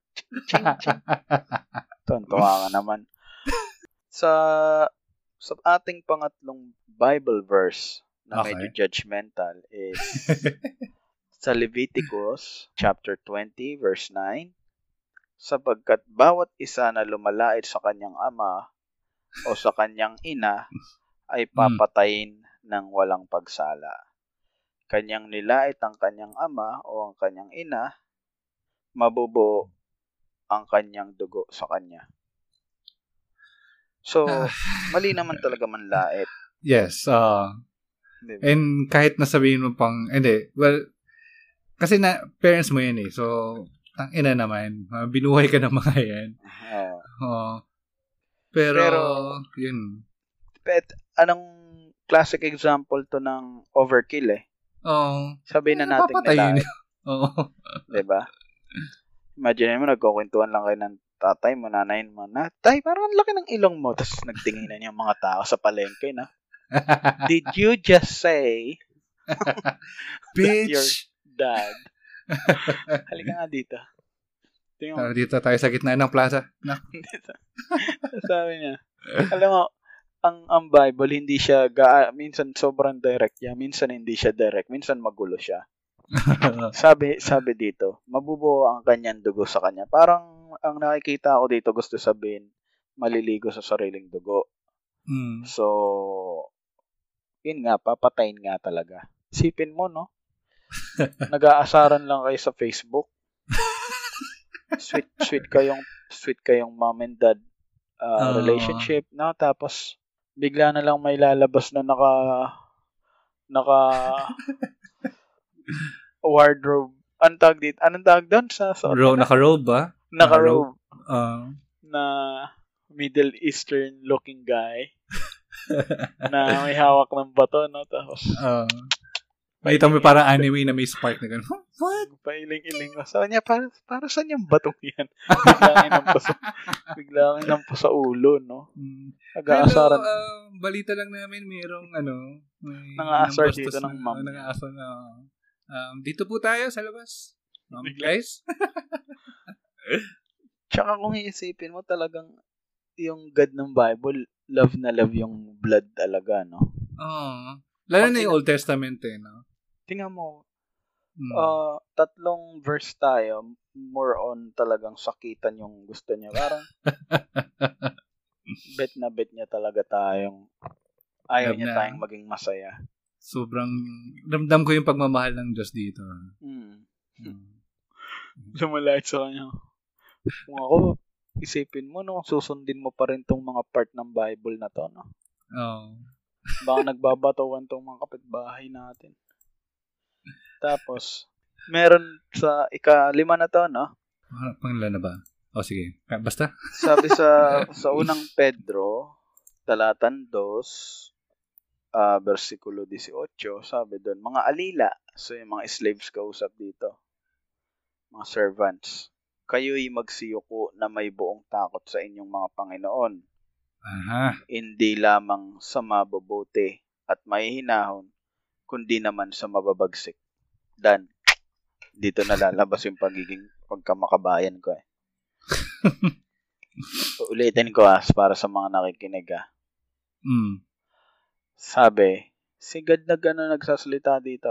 Ching, ching. Tuntua ka naman. sa sa ating pangatlong Bible verse na Okay. medyo judgmental is sa Leviticus chapter 20 verse 9 sapagkat bawat isa na lumalait sa kanyang ama o sa kanyang ina ay papatayin ng walang pagsala. Kanyang nilait ang kanyang ama o ang kanyang ina, mabubo ang kanyang dugo sa kanya. So, Ah. mali naman talaga manlait. yes, uh, Di ba? and kahit nasabihin mo pang, hindi, well, kasi na, parents mo yan eh, so, tang ina naman, uh, binuhay ka ng mga yan. Oo. Oo. pero, Pero- yun. Pet, anong classic example to ng overkill eh? Oo. Sabihin na natin Papatayin. nila, Oo. 'di ba? Imagine mo nagkukwentuhan lang kayo ng tatay mo, nanay mo, na, tay, parang ang laki ng ilong mo. Tapos nagtinginan yung mga tao sa palengke na, Did you just say Bitch! dad? Halika nga dito. Tara dito tayo sa gitna ng plaza. Na. sabi niya, alam mo, ang ang Bible hindi siya ga minsan sobrang direct niya, minsan hindi siya direct, minsan magulo siya. Sabi sabi dito, mabubuo ang kanyang dugo sa kanya. Parang ang nakikita ko dito gusto sabihin, maliligo sa sariling dugo. mm. So, yun nga, papatayin nga talaga. Sipin mo, no? Nag-aasaran lang kayo sa Facebook. Sweet, sweet kayong, sweet kayong mom and dad uh, Ah. relationship, no? Tapos, bigla na lang may lalabas na naka, naka, wardrobe. Anong tawag dito? Anong tawag doon? Sa, sa Ro, naka-robe ba? naka-robe Uh, na Middle Eastern looking guy na may hawak ng bato, no? Tapos, uh, Makita mo parang anime na may spark na gano'n. What? pailing-iling ko. Sabi niya, para, para saan yung batong yan? Bigla inampo sa, bigla inampo sa ulo, no? Mm. Nag-aasaran. Hello, uh, balita lang namin mayroong ano, may Nangaasar dito ng na- ma'am. Nangaasar na, um, dito po tayo sa labas. Um, guys? Tsaka kung iisipin mo talagang yung God ng Bible, love na love yung blood talaga, no? Oo. Lalo na yung Old Testament eh, no? Tingnan mo, Mm. ah, tatlong verse tayo, more on talagang sakitan yung gusto niya. Parang, bet na bet niya talaga tayong, ayaw Love niya na. tayong maging masaya. Sobrang, ramdam ko yung pagmamahal ng Diyos dito. Hmm. Mm. lumalait sa kanya. Kung ako, isipin mo, no, susundin mo pa rin tong mga part ng Bible na to, no? Oo. Baka nagbabatuan tong mga kapitbahay natin. Tapos, meron sa ikalima na to, no? Ah, Pangalan na ba? O sige. Ah, Basta. Sabi sa sa unang Pedro, talatan 2, ah versikulo 18, sabi doon, mga alila, so yung mga slaves kausap dito, mga servants, kayo'y magsiyuko na may buong takot sa inyong mga Panginoon, Aha. hindi lamang sa mabubuti at may hinahon, kundi naman sa mababagsik. Dan, dito na lalabas yung pagiging pagkamakabayan ko eh. Ulitin ko ah, para sa mga nakikinig ah. Mm. Sabi, si God na gano'n nagsasalita dito.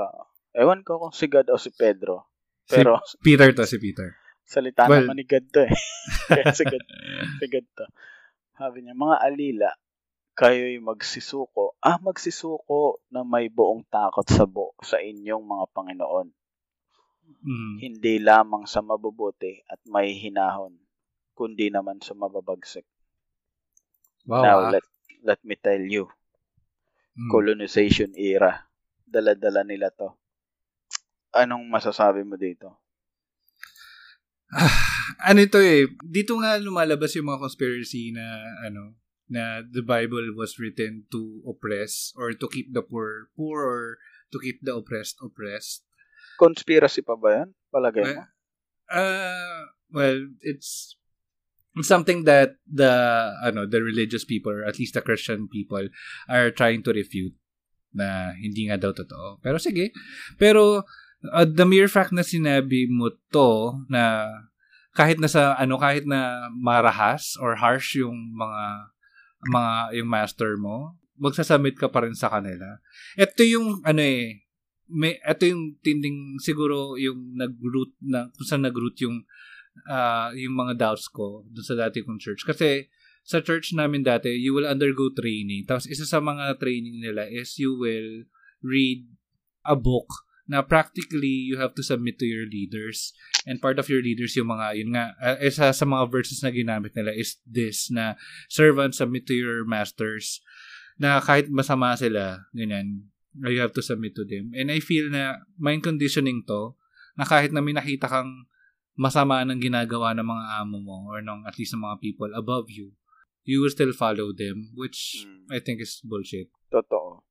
Ewan ko kung si God o si Pedro. Si Pero Peter to, si Peter. Salita Well- naman ni God to eh. Kaya si God, si God to. Sabi niya, mga alila, kayo'y magsisuko. Ah, magsisuko na may buong takot sa bu sa inyong mga Panginoon. Mm. Hindi lamang sa mabubuti at may hinahon, kundi naman sa mababagsik. Wow. Now, ah. let, let me tell you, Mm. colonization era. Dala-dala nila to. Anong masasabi mo dito? Ano ito eh, dito nga lumalabas yung mga conspiracy na ano, na the Bible was written to oppress or to keep the poor poor or to keep the oppressed oppressed. Conspiracy pa ba yan? Palagay mo? Uh, well, it's it's something that the ano the religious people or at least the Christian people are trying to refute na hindi nga daw totoo. Pero sige. Pero uh, the mere fact na sinabi mo to na kahit na sa ano kahit na marahas or harsh yung mga mga yung master mo, magsasubmit ka pa rin sa kanila. Ito yung ano eh may ito yung tinding siguro yung nag-root na kung saan nag-root yung uh, yung mga doubts ko doon sa dati kong church kasi sa church namin dati you will undergo training tapos isa sa mga training nila is you will read a book na practically you have to submit to your leaders. And part of your leaders yung mga yun nga uh, isa sa mga verses na ginamit nila is this na servants submit to your masters. Na kahit masama sila ganyan you have to submit to them. And I feel na mind conditioning to na kahit na may nakita kang masama ng ginagawa ng mga amo mo or ng at least ng mga people above you you will still follow them which mm. I think is bullshit. Totoo.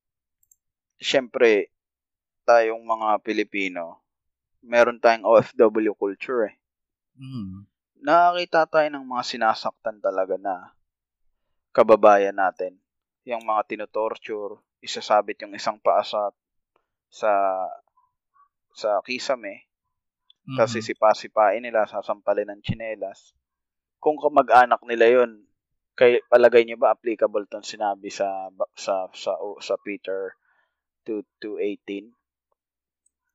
Syempre tayong mga Pilipino, meron tayong OFW culture eh. Mm. Nakakita tayo ng mga sinasaktan talaga na kababayan natin. Yung mga tinotorture, isasabit yung isang paa sa sa, sa kisame. Mm-hmm. Kasi sipa-sipain nila, sasampalin ng chinelas. Kung kamag-anak nila yon kay palagay niyo ba applicable tong sinabi sa sa sa sa Peter 2 to 18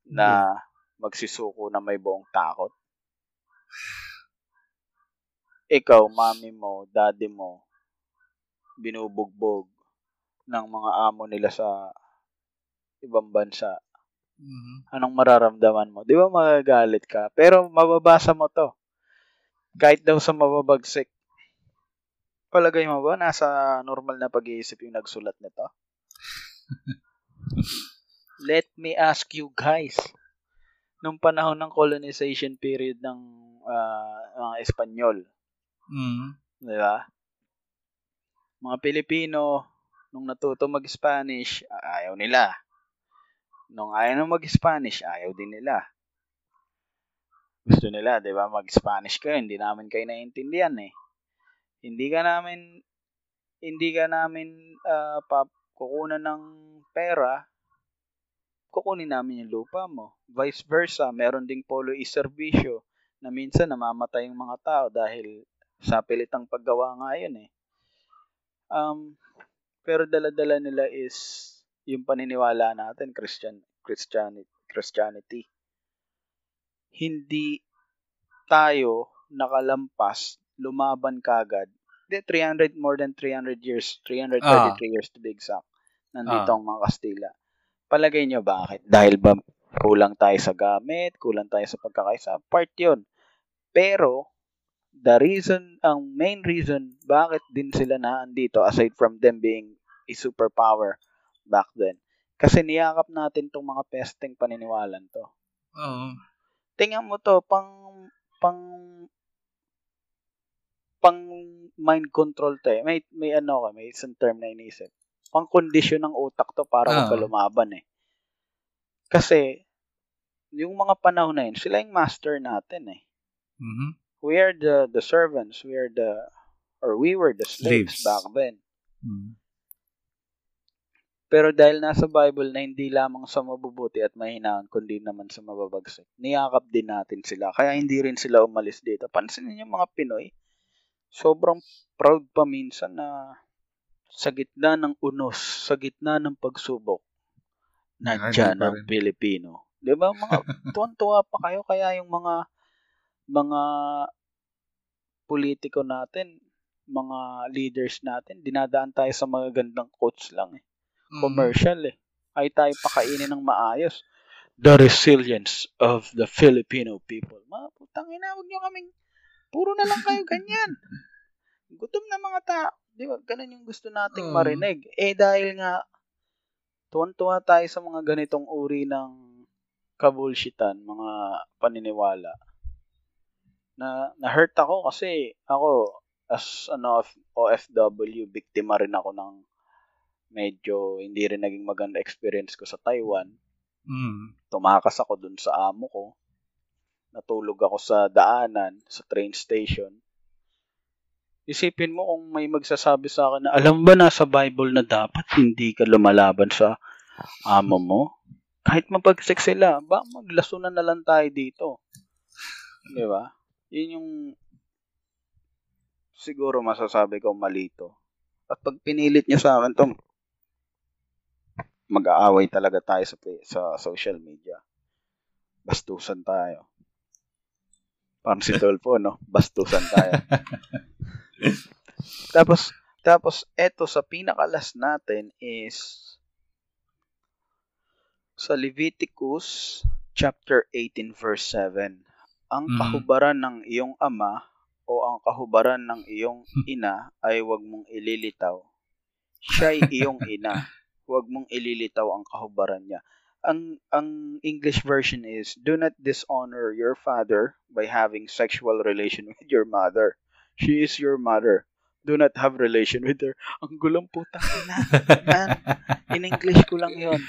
na magsisuko na may buong takot. Ikaw, mami mo, daddy mo, binubugbog ng mga amo nila sa ibang bansa. Mm-hmm. Anong mararamdaman mo? Di ba magagalit ka? Pero mababasa mo to. Kahit daw sa mababagsik. Palagay mo ba nasa normal na pag-iisip yung nagsulat nito? let me ask you guys, nung panahon ng colonization period ng uh, mga Espanyol, mm. di ba? Mga Pilipino, nung natuto mag-Spanish, ayaw nila. Nung ayaw na mag-Spanish, ayaw din nila. Gusto nila, di ba, mag-Spanish kayo, hindi namin kayo naiintindihan eh. Hindi ka namin, hindi ka namin uh, pa, kukunan ng pera kukunin namin yung lupa mo. Vice versa, meron ding polo iserbisyo na minsan namamatay yung mga tao dahil sa pilitang paggawa nga yun eh. Um, pero dala-dala nila is yung paniniwala natin, Christian, Christianity, Christianity. Hindi tayo nakalampas, lumaban kagad. De, 300, more than 300 years, 333 ah. years to be exact, nandito ah. ang mga Kastila Palagay nyo bakit? Dahil ba kulang tayo sa gamit, kulang tayo sa pagkakaisa? Part yun. Pero, the reason, ang main reason, bakit din sila naandito, aside from them being a superpower back then, kasi niyakap natin tong mga pesteng paniniwalan to. Oo. Tingnan mo to, pang, pang, pang mind control to eh. May, may ano ka, may isang term na inisip pang kondisyon ng utak to para uh. lumaban eh. Kasi, yung mga panahon na yun, sila yung master natin eh. Mm-hmm. We are the, the servants, we are the, or we were the slaves, slaves. back then. Mm-hmm. Pero dahil nasa Bible na hindi lamang sa mabubuti at mahinaan, kundi naman sa mababagsik, niyakap din natin sila. Kaya hindi rin sila umalis dito. Pansinin niyo mga Pinoy, sobrang proud pa minsan na sa gitna ng unos, sa gitna ng pagsubok, nandiyan ang Pilipino. 'Di ba mga tuwan-tuwa pa kayo kaya yung mga mga politiko natin, mga leaders natin, dinadaan tayo sa mga gandang quotes lang eh. Mm. Commercial eh. Ay tayo pakainin ng maayos. The resilience of the Filipino people. Mga putang ina, huwag nyo kaming, puro na lang kayo ganyan. Gutom na mga tao. Di ba? Ganun yung gusto nating hmm. marinig. Eh dahil nga, tuwan-tuwa tayo sa mga ganitong uri ng kabulshitan, mga paniniwala. Na, na-hurt ako kasi ako, as ano, OFW, biktima rin ako ng medyo hindi rin naging maganda experience ko sa Taiwan. Mm. Tumakas ako dun sa amo ko. Natulog ako sa daanan, sa train station. Isipin mo kung may magsasabi sa akin na, alam ba nasa Bible na dapat hindi ka lumalaban sa amo mo? Kahit mapagsik sila, ba maglasunan na lang tayo dito. Di ba? Yun yung siguro masasabi ko malito. At pag pinilit niyo sa akin to, mag-aaway talaga tayo sa, sa social media. Bastusan tayo. Parang si Dolfo, no? Bastusan tayo. tapos, tapos, eto sa pinakalas natin is sa Leviticus chapter 18 verse 7. Ang Mhm. kahubaran ng iyong ama o ang kahubaran ng iyong ina ay huwag mong ililitaw. Siya'y iyong ina. Huwag mong ililitaw ang kahubaran niya. Ang ang English version is do not dishonor your father by having sexual relation with your mother. She is your mother. Do not have relation with her. Ang gulong putang ina. Man, in English ko lang 'yon.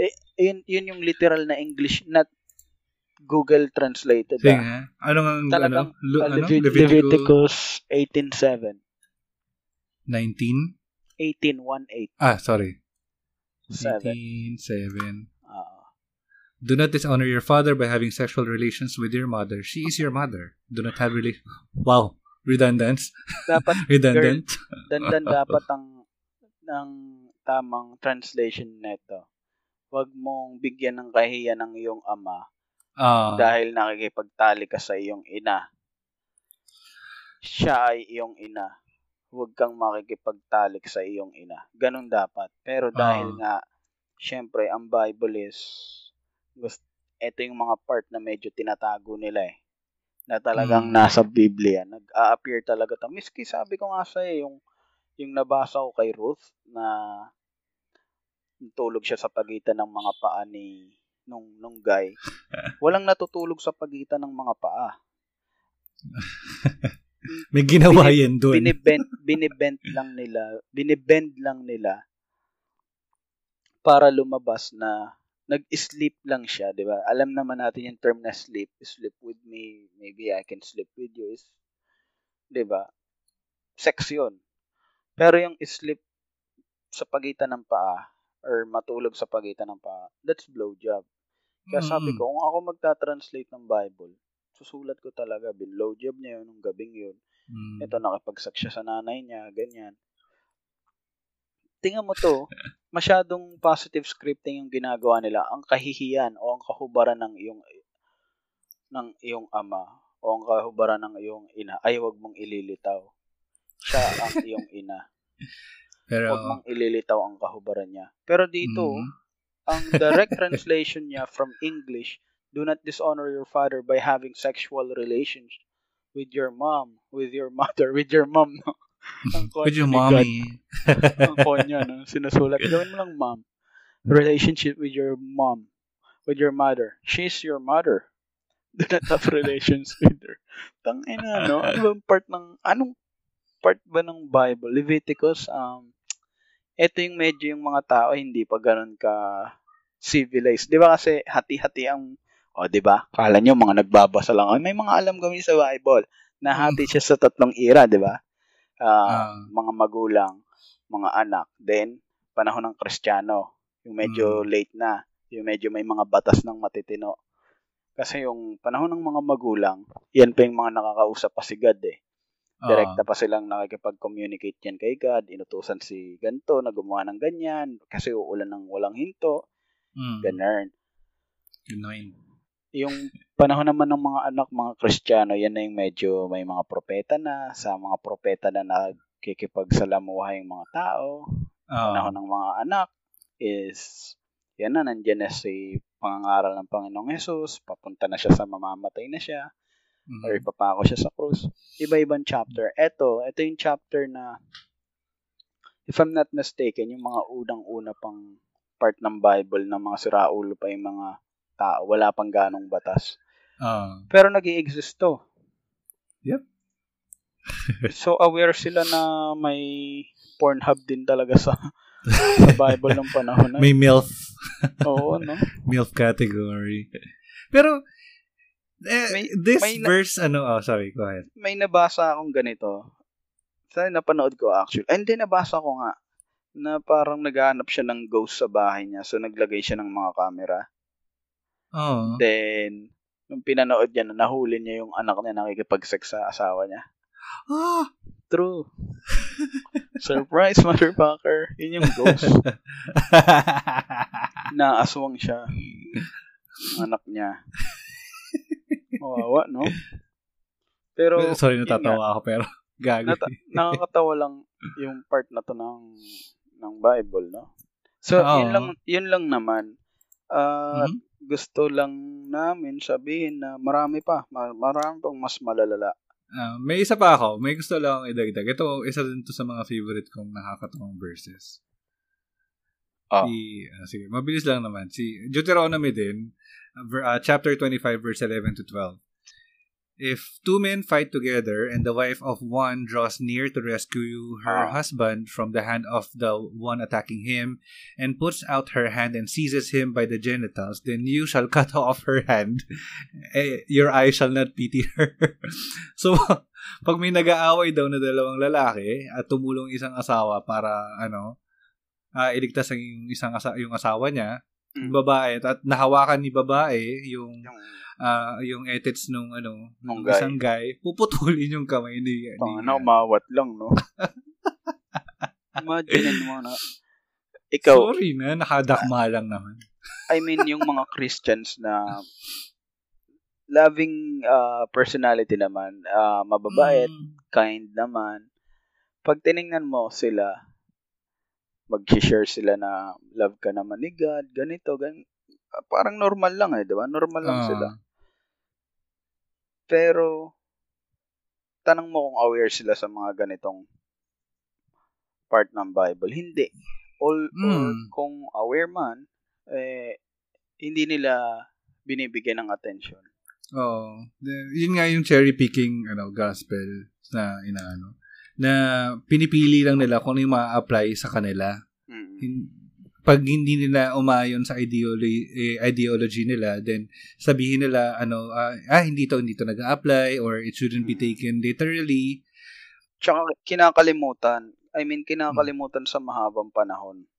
Eh, yun, yun yung literal na English, not Google translated. Sige ah. nga. Ano ano? Talagang, Uh, ano? Levit- Leviticus Leviticus 18.7. 19? 18.18. Ah, sorry. 7. 18, 7. Ah. Do not dishonor your father by having sexual relations with your mother. She is your mother. Do not have relation. Wow. Redundant. dapat, Redundant. dandan dapat ang, ang tamang translation nito. Huwag mong bigyan ng kahiya ng iyong ama Ah. dahil nakikipagtali ka sa iyong ina. Siya ay iyong ina. Huwag kang makikipagtalik sa iyong ina. Ganon dapat. Pero dahil Ah. nga, syempre, ang Bible is, gusto, ito yung mga part na medyo tinatago nila eh. Na talagang Mm. nasa Biblia. Nag-a-appear talaga to. Miski sabi ko nga sa'yo, yung, yung nabasa ko kay Ruth na tulog siya sa pagitan ng mga paa ni nung nung guy. Walang natutulog sa pagitan ng mga paa. May ginawa Bini- yan doon. Binibend binibend lang nila, binibend lang nila para lumabas na nag-sleep lang siya, 'di ba? Alam naman natin yung term na sleep, sleep with me, maybe I can sleep with you is 'di ba? Sex 'yun. Pero yung sleep sa pagitan ng paa or matulog sa pagitan ng paa, that's blowjob. Kaya sabi Mm. ko, kung ako magta-translate ng Bible, susulat ko talaga, binlowjob niya yun nung gabing yun. Mm. Ito, nakipagsak siya sa nanay niya, ganyan. Tingnan mo to, masyadong positive scripting yung ginagawa nila. Ang kahihiyan o ang kahubaran ng iyong ng iyong ama o ang kahubaran ng iyong ina ay huwag mong ililitaw. Siya ang iyong ina. Pero, Huwag mong ililitaw ang kahubaran niya. Pero dito, mm, ang direct translation niya from English, do not dishonor your father by having sexual relations with your mom, with your mother, with your mom. ang with your mommy. ang konya, no? Sinusulat. Gawin mo lang, mom. Relationship with your mom, with your mother. She's your mother. Do not have relations with her. Tang ina, no? Ano bang part ng, anong part ba ng Bible? Leviticus, um, ito yung medyo yung mga tao hindi pa ganun ka civilized. Di ba kasi hati-hati ang, o di ba? Kala nyo mga nagbabasa lang. Ay, may mga alam kami sa Bible. Nahati siya sa tatlong era, di ba? Ah, Ah. mga magulang, mga anak, then panahon ng Kristiyano, yung medyo late na, yung medyo may mga batas ng matitino. Kasi yung panahon ng mga magulang, yan pa yung mga nakakausap pa si God eh. Direkta pa silang nakikipag-communicate yan kay God, inutusan si ganto na gumawa ng ganyan, kasi uulan ng walang hinto, Mm. ganun. Yung panahon naman ng mga anak, mga Kristiyano, yan na yung medyo may mga propeta na, sa mga propeta na nagkikipagsalamuha yung mga tao, Ah. panahon ng mga anak is yan na, nandyan na si pangangaral ng Panginoong Yesus, papunta na siya sa mamamatay na siya, Mm. or ipapako siya sa krus. Iba-ibang chapter. Ito, ito yung chapter na, if I'm not mistaken, yung mga unang-una pang part ng Bible na mga siraulo pa yung mga tao, wala pang ganong batas. Ah. Pero nag exist to. Yep. so aware sila na may Pornhub din talaga sa sa Bible ng panahon na. May MILF. Oo, no? MILF category. Pero, eh, May- this may na- verse, ano, oh, sorry, go ahead. May nabasa akong ganito. Sa napanood ko actually. Ay, hindi nabasa ko nga na parang naghahanap siya ng ghost sa bahay niya. So naglagay siya ng mga camera. Oh. Then nung pinanood niya, na nahuli niya yung anak niya nakikipag-sex sa asawa niya. Ah! True. Surprise, motherfucker. Yun yung ghost. Naaswang siya. Anak niya. Mawawa, no? Pero, Sorry, yun nga, natatawa ako pero gago. nata- nakakatawa lang yung part na to ng ng Bible, no? So, Oo. yun lang yun lang naman. Ah, Mhm. gusto lang namin sabihin na marami pa, ma- marami pang mas malalala. Ah, may isa pa ako. May gusto lang akong idagdag. Ito, isa din to sa mga favorite kong nakakatawang verses. Ah. Si, ah, sige, mabilis lang naman. Si Deuteronomy din, ah, chapter 25, verse 11 to 12. If two men fight together and the wife of one draws near to rescue her husband from the hand of the one attacking him and puts out her hand and seizes him by the genitals, then you shall cut off her hand. Eh, your eye shall not pity her. so, pag may nag-aaway daw na dalawang lalaki at tumulong isang asawa para ano, ah, iligtas ang isang asa- yung asawa niya, Mm. babae at nahawakan ni babae yung Yung ah, yung etits nung ano Nung guy. isang guy, puputulin yung kamay ni, ni Pangano, umawat lang, no? Imagine mo na. Ikaw, Sorry na, nakadakma lang naman. I mean, yung mga Christians na loving uh, personality naman, uh, mababait, Mm. kind naman. Pag tiningnan mo sila, mag-share sila na love ka naman ni God, ganito, gan parang normal lang eh, di ba? Normal lang Ah. sila. Pero, tanong mo kung aware sila sa mga ganitong part ng Bible. Hindi. All, or Mm. kung aware man, eh, hindi nila binibigyan ng attention. Oo. The- yun nga yung cherry picking ano gospel na inaano na pinipili lang nila kung ano yung ma-apply sa kanila. Mm. Pag hindi nila umayon sa ideology, eh, ideology nila, then sabihin nila ano ah, ah, hindi to hindi to nag-apply or it shouldn't be Mm. taken literally. Tsaka kinakalimutan, I mean, kinakalimutan sa mahabang panahon.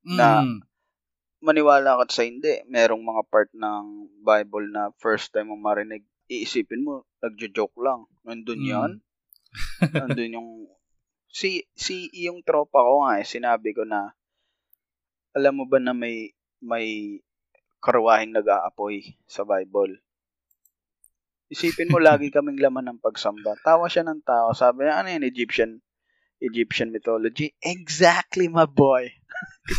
Na- Mm. Maniwala ka sa hindi, merong mga part ng Bible na first time mo marinig, iisipin mo, nagjo-joke lang. Nandun Mm. yan. Nandun yung... Si, si yung tropa ko nga eh, sinabi ko na, alam mo ba na may, may karwahing nag-aapoy sa Bible? Isipin mo, lagi kaming laman ng pagsamba. Tawa siya ng tawa. Sabi niya, ano yan, Egyptian, Egyptian mythology? Exactly, my boy.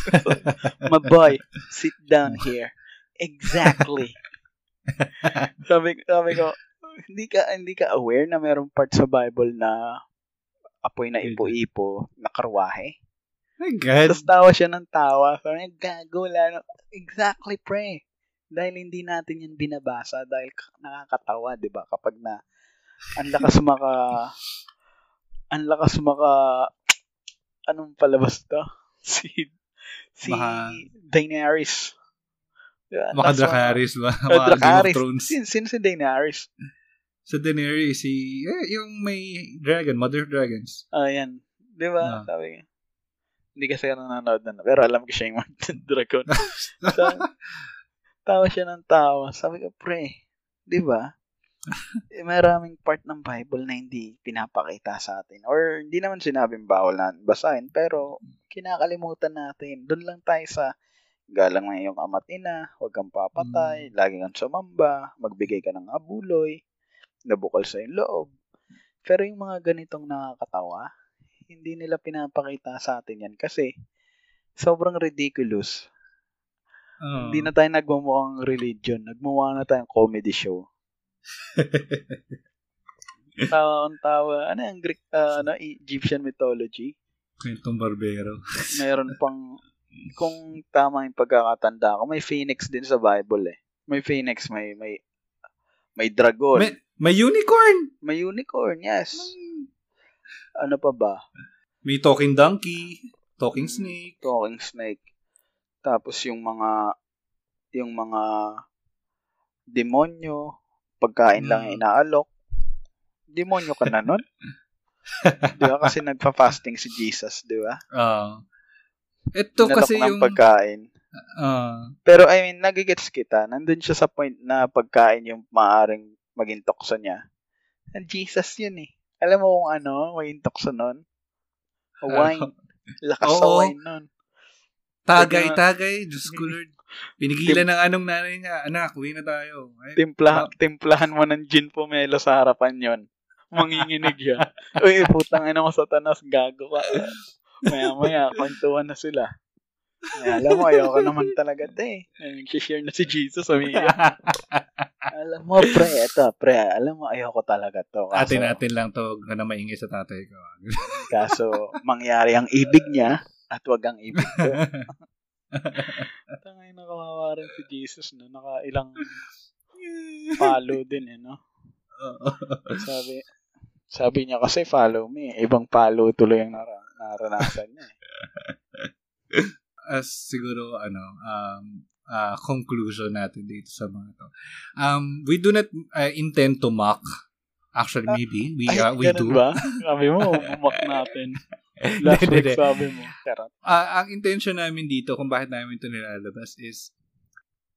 my boy, sit down here. Exactly. sabi, sabi ko, hindi ka hindi ka aware na merong part sa Bible na apoy na ipo-ipo na karwahe? My God. Tapos tawa siya ng tawa. Niya, gago, na. Exactly, pre. Dahil hindi natin yan binabasa dahil nakakatawa, di ba? Kapag na, ang lakas maka, ang lakas maka, anong palabas to? Si, si Maka- Daenerys. Diba? Maka maka- Dracarys ba? Oh, Mga Game of Dracarys. Thrones. Sino, sino si Daenerys? Sa Daenerys, si, eh, yung may dragon, Mother of Dragons. Ayan. Di ba? Ah. Sabi niya. Hindi kasi ako nanonood na. Pero alam ko siya yung dragon. Sabi, tawa siya ng tawa. Sabi ko, pre, di ba? Eh, maraming part ng Bible na hindi pinapakita sa atin. Or hindi naman sinabing bawal na basahin, pero kinakalimutan natin. Doon lang tayo sa galang ng iyong ama't ina, huwag kang papatay, lagi kang sumamba, magbigay ka ng abuloy, nabukal sa iyong loob. Pero yung mga ganitong nakakatawa, hindi nila pinapakita sa atin yan kasi sobrang ridiculous. Oo. Hindi na tayo nagmumukhang religion. Nagmumukha na tayong comedy show. tawa ang tawa. Ano yung Greek, ah, ano, Egyptian mythology? Kwentong barbero. Mayroon pang, kung tama yung pagkakatanda ko, may phoenix din sa Bible eh. May phoenix, may, may, may dragon, May, may unicorn! may unicorn, yes. Ano pa ba? May talking donkey, talking snake. Talking snake. Tapos yung mga, yung mga demonyo, pagkain lang Mm. inaalok. Demonyo ka na nun? di ba? Kasi nagpa-fasting si Jesus, di ba? Ah. ito Inalok kasi ng yung... pagkain. Uh, Pero I mean, nagigets kita. Nandun siya sa point na pagkain yung maaring maging tokso niya. And Jesus yun eh. Alam mo kung ano, maging tokso nun? Wine. Lakas sa Oo. wine nun. tagay, tagay. Diyos ko Lord. Pinigilan ng anong nanay niya. Anak, uwi na tayo. Ay, Timplahan, timplahan mo ng gin pomelo sa harapan yon. Manginginig yan. Uy, putang ina mo satanas, gago ka. Maya maya, kwentuhan na sila. Ay, alam mo, ayoko naman talaga, te. Nag-share na si Jesus, umiiyak. alam mo, pre, eto, pre, alam mo, ayoko talaga to. Kaso, atin natin lang to na maingay sa tatay ko. kaso, mangyari ang ibig niya at wag ang ibig ko. Tangay na kawawa rin si Jesus, no? Nakailang follow din, eh, no? Sabi, sabi niya kasi follow me. Ibang follow tuloy ang nara- naranasan niya. eh. As siguro, ano, um, uh, conclusion natin dito sa mga to. Um, we do not uh, intend to mock. Actually, maybe. We, Ay, uh, we do. ba? Sabi mo, umak natin. Last Hindi, week hindi. sabi mo. Charot. Ah, ang intention namin dito kung bakit namin ito nilalabas is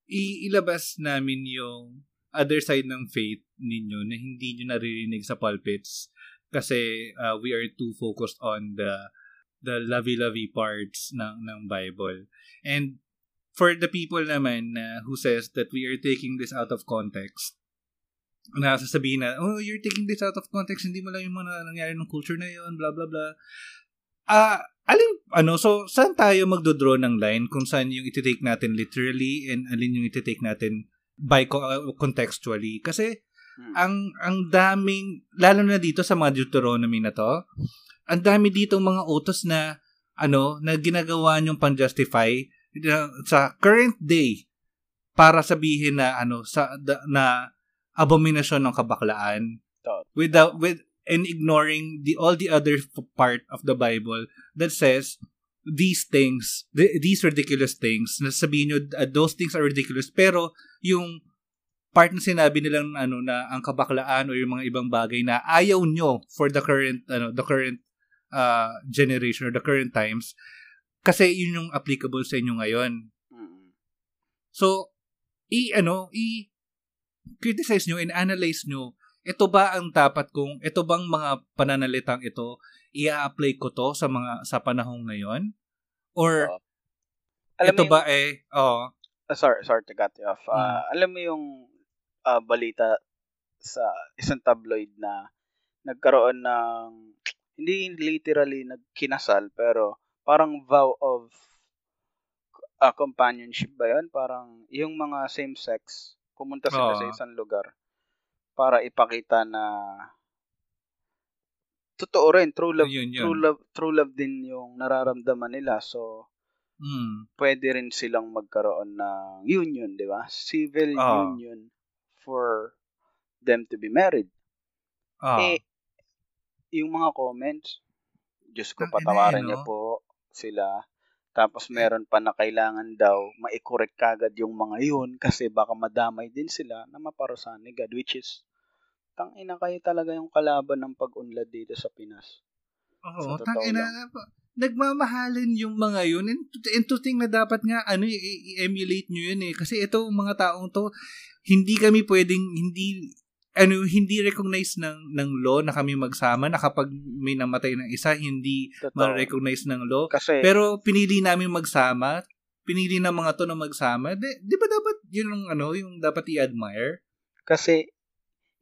i- ilabas namin yung other side ng faith ninyo na hindi nyo naririnig sa pulpits kasi uh, we are too focused on the the lovey-lovey parts ng ng Bible. And for the people naman na who says that we are taking this out of context, na sasabihin na, oh, you're taking this out of context, hindi mo lang yung mga nangyari ng culture na yun, blah, blah, blah. Ah, alin, ano, so, saan tayo magdodraw ng line kung saan yung iti-take natin literally and alin yung iti-take natin by co- uh, contextually? Kasi, Hmm. ang ang daming, lalo na dito sa mga Deuteronomy na to, ang dami dito mga utos na, ano, na ginagawa nyong pan-justify sa current day para sabihin na, ano, sa, da- na abominasyon ng kabaklaan without with and ignoring the all the other part of the Bible that says these things th- these ridiculous things na sabihin nyo uh, those things are ridiculous. Pero yung part na sinabi nilang ano na ang kabaklaan o yung mga ibang bagay na ayaw nyo for the current ano the current uh, generation or the current times kasi yun yung applicable sa inyo ngayon. So, i ano, i criticize nyo and analyze nyo. Ito ba ang dapat kong, ito bang mga pananalitang ito, i-apply ko to sa mga sa panahong ngayon? Or Oo. Alam ito mo ba yung, eh, oh, ah, sorry, sorry to cut you off. Hmm. Ah, alam mo yung ah, balita sa isang tabloid na nagkaroon ng hindi literally nagkinasal pero parang vow of ah, companionship ba yun? Parang yung mga same sex pumunta sila sa Oo. isang lugar para ipakita na totoo rin true love yun yun. true love true love din yung nararamdaman nila so Mm, pwede rin silang magkaroon ng union, di ba? Civil Ah. union for them to be married. ah, Eh, yung mga comments, Diyos ko, patawarin niyo po sila. Tapos meron pa na kailangan daw maikorek kagad yung mga yun kasi baka madamay din sila na maparusahan ni God, which is, tang ina kayo talaga yung kalaban ng pag-unlad dito sa Pinas. Oo, Sa tang ina, nagmamahalin yung mga yun. And, and to think na dapat nga, ano, i-emulate nyo yun eh. Kasi ito, mga taong to, hindi kami pwedeng, hindi, ano, hindi recognize ng, ng law na kami magsama na kapag may namatay ng isa, hindi Totoo. ma-recognize ng law. Kasi, Pero pinili namin magsama, pinili ng mga to na magsama. Di, di ba dapat yun ang ano, yung dapat i-admire? Kasi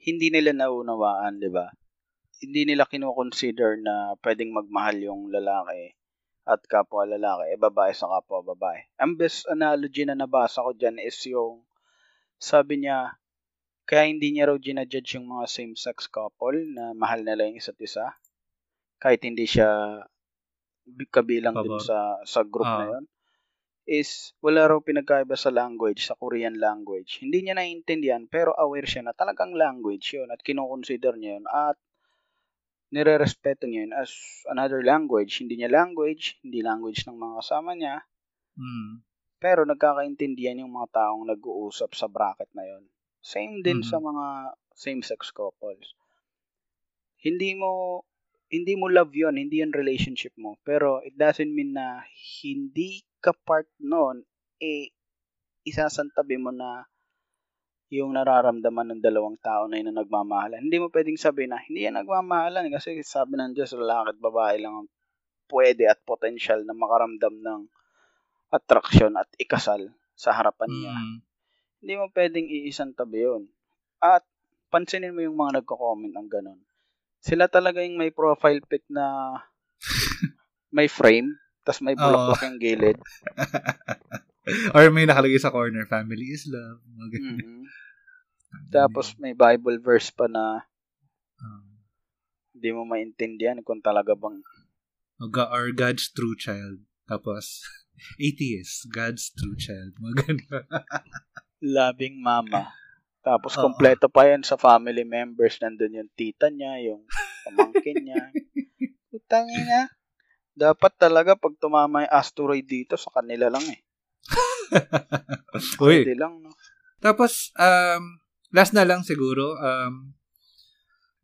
hindi nila naunawaan, 'di ba? Hindi nila kino-consider na pwedeng magmahal yung lalaki at kapwa lalaki, eh babae sa kapwa babae. Ang best analogy na nabasa ko diyan is yung sabi niya kaya hindi niya raw ginajudge yung mga same-sex couple na mahal nila yung isa't isa kahit hindi siya bi- kabilang dun Pabor. sa sa group na Ah. yon is wala raw pinagkaiba sa language, sa Korean language. Hindi niya naiintindihan pero aware siya na talagang language yun at kinoconsider niya yun at nire-respeto niya yun as another language. Hindi niya language, hindi language ng mga kasama niya, Hmm. pero nagkakaintindihan yung mga taong nag-uusap sa bracket na yun. Same din Mhm. sa mga same-sex couples. Hindi mo hindi mo love yon hindi yon relationship mo. Pero it doesn't mean na hindi ka part noon eh, isasantabi mo na yung nararamdaman ng dalawang tao na yun na nagmamahalan. Hindi mo pwedeng sabihin na hindi yan nagmamahalan kasi sabi ng Diyos, lalaki at babae lang ang pwede at potential na makaramdam ng attraction at ikasal sa harapan niya. Mm. Hindi mo pwedeng iisang tabi yun. At pansinin mo yung mga nagko-comment ng ganun. Sila talaga yung may profile pic na may frame, tas may bulaklak yung gilid. Or may nakalagay sa corner, family is love. Mga. Mhm. Tapos may Bible verse pa na Um, hindi mo maintindihan kung talaga bang or Ga- or God's true child. Tapos, atheist, God's true child. Mga ganun. Loving mama. Tapos Oo. kompleto pa yan sa family members. Nandun yung tita niya, yung pamangkin niya. Putang ina. Dapat talaga pag tumama yung asteroid dito, sa kanila lang eh. Uy, Hindi lang, no? Tapos, um, last na lang siguro, um,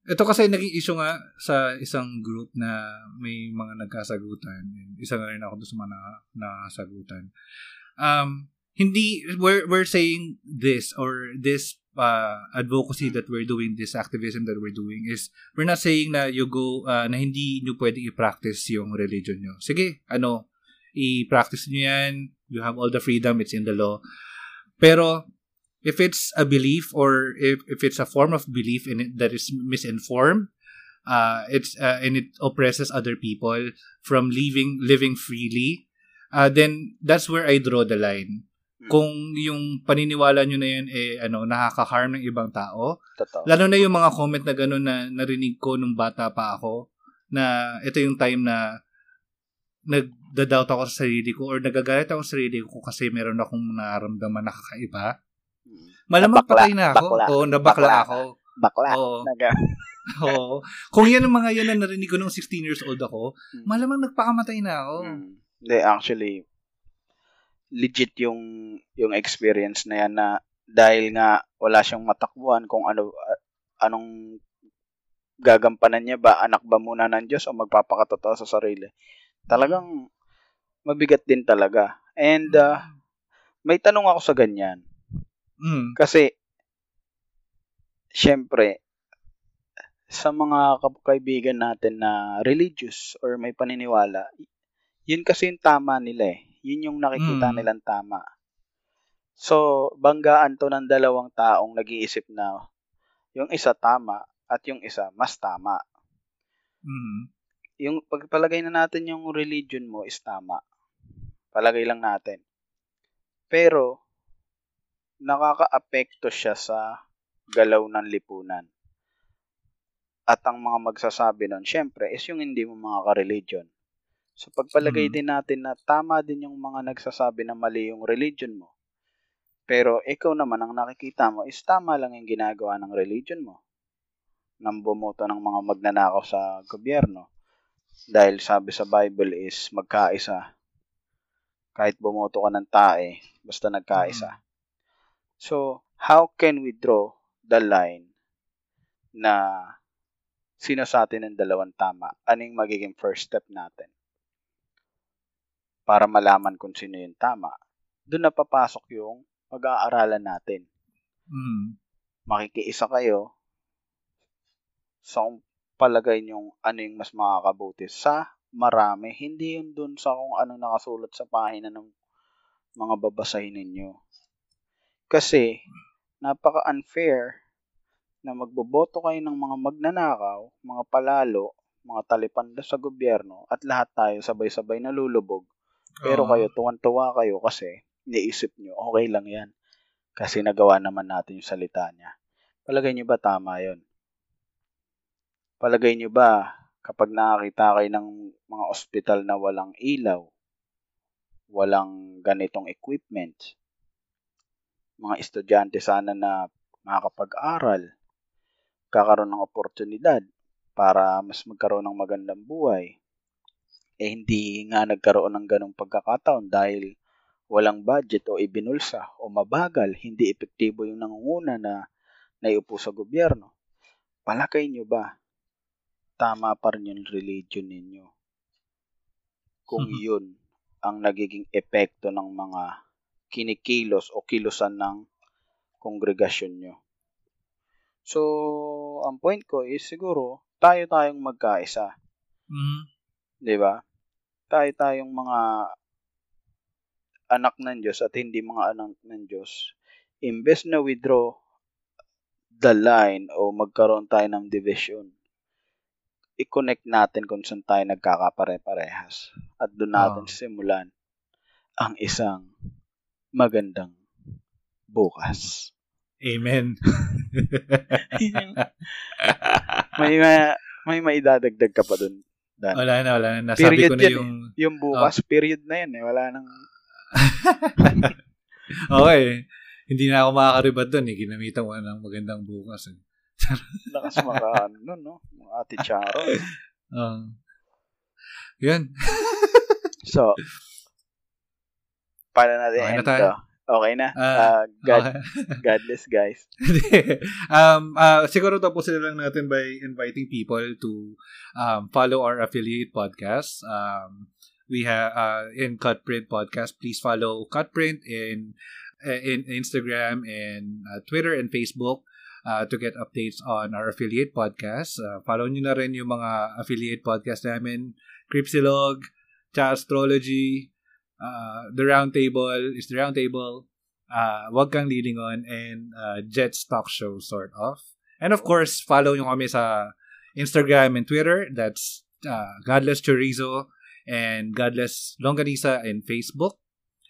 ito kasi naging issue nga sa isang group na may mga nagkasagutan. Isa na rin ako doon sa mga na- nakasagutan. Um, hindi, we're, we're saying this or this uh, advocacy that we're doing, this activism that we're doing is, we're not saying na you go, uh, na hindi nyo pwedeng i-practice yung religion nyo. Sige, ano, i-practice nyo yan. You have all the freedom. It's in the law. Pero, if it's a belief or if, if it's a form of belief in it that is misinformed, uh, it's uh, and it oppresses other people from living living freely, uh, then that's where I draw the line. Hmm. Kung yung paniniwala nyo na yun eh ano nakaka-harm ng ibang tao, Totoo. lalo na yung mga comment na gano'n na narinig ko nung bata pa ako na ito yung time na nagda-doubt ako sa sarili ko or nagagalit ako sa sarili ko kasi meron akong nararamdaman na kakaiba. Mm. Malamang Nabakla, patay na ako. bakla, Oo, nabakla bakla ako. Bakla. Oo. Naga. Oo. Kung yan ang mga yan na narinig ko nung 16 years old ako, Mm. malamang nagpakamatay na ako. Mm. Hindi, actually, legit yung yung experience na yan na dahil nga wala siyang matakbuhan kung ano a- anong gagampanan niya ba anak ba muna ng Diyos o magpapakatotoo sa sarili. Talagang mabigat din talaga. And uh, may tanong ako sa ganyan. Mm. kasi syempre sa mga kaibigan natin na religious or may paniniwala yun kasi yung tama nila eh yun yung nakikita Mm. nilang tama so banggaan to ng dalawang taong nag-iisip na yung isa tama at yung isa mas tama Mm. yung pagpalagay na natin yung religion mo is tama. Palagay lang natin. Pero, nakaka-apekto siya sa galaw ng lipunan. At ang mga magsasabi nun, syempre, is yung hindi mo mga ka-religion. So, pagpalagay Mm. din natin na tama din yung mga nagsasabi na mali yung religion mo. Pero, ikaw naman, ang nakikita mo is tama lang yung ginagawa ng religion mo. Nang bumoto ng mga magnanakaw sa gobyerno dahil sabi sa Bible is magkaisa. Kahit bumoto ka ng tae, basta nagkaisa. So, how can we draw the line na sino sa atin ang dalawang tama? Ano yung magiging first step natin? Para malaman kung sino yung tama. Doon na papasok yung pag-aaralan natin. Mm. Makikiisa kayo sa kung palagay niyong ano yung mas makakabuti sa marami. Hindi yun dun sa kung anong nakasulat sa pahina ng mga babasahin ninyo. Kasi, napaka-unfair na magboboto kayo ng mga magnanakaw, mga palalo, mga talipanda sa gobyerno, at lahat tayo sabay-sabay nalulubog. Pero kayo, tuwan-tuwa kayo kasi niisip nyo, okay lang yan. Kasi nagawa naman natin yung salita niya. Palagay nyo ba tama yon? Palagay nyo ba kapag nakakita kayo ng mga ospital na walang ilaw, walang ganitong equipment, mga estudyante sana na makakapag-aral, kakaroon ng oportunidad para mas magkaroon ng magandang buhay, eh hindi nga nagkaroon ng ganong pagkakataon dahil walang budget o ibinulsa o mabagal, hindi epektibo yung nangunguna na naiupo sa gobyerno. Palakay nyo ba, tama pa rin yung religion ninyo? Kung Mhm. yun ang nagiging epekto ng mga kinikilos o kilusan ng kongregasyon nyo. So, ang point ko is siguro, tayo tayong magkaisa. Mhm. 'Di ba? Tayo tayong mga anak ng Diyos at hindi mga anak ng Diyos. Imbes na withdraw the line o magkaroon tayo ng division, i-connect natin kung saan tayo nagkakapare-parehas. At doon natin Oo. simulan ang isang magandang bukas. Amen. may ma- may maidadagdag ka pa doon. Dan. wala na, wala na. Nasabi Period ko na yung... Yung bukas, period na yan eh. Wala nang okay. Hindi na ako makakaribad doon eh. Ginamitan ko na ng magandang bukas eh. lakas maka, ano, no? Mga ate Charo. Um, yun. So, paano natin Okay na end tayo. to? Okay na? Ah, Ah, God, Okay. Godless guys. um, uh, siguro tapusin na lang natin by inviting people to um, follow our affiliate podcast. Um, we have uh, in Cutprint Podcast. Please follow Cutprint in in Instagram and uh, Twitter and Facebook uh, to get updates on our affiliate podcast. Uh, follow nyo na rin yung mga affiliate podcast namin. Cripsilog, Cha Astrology, uh, The Roundtable is The Roundtable, uh, Wag Kang Lilingon, and uh, Jet's Talk Show, sort of. And of course, follow nyo kami sa Instagram and Twitter. That's uh, Godless Chorizo and Godless Longanisa in Facebook.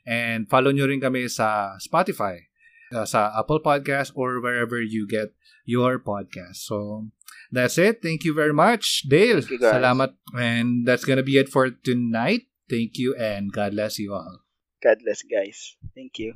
And follow nyo rin kami sa Spotify, uh, sa Apple Podcast, or wherever you get your podcast. So, that's it. Thank you very much, Dale. Thank you, guys. Salamat. And that's gonna be it for tonight. Thank you and God bless you all. Godless guys. Thank you.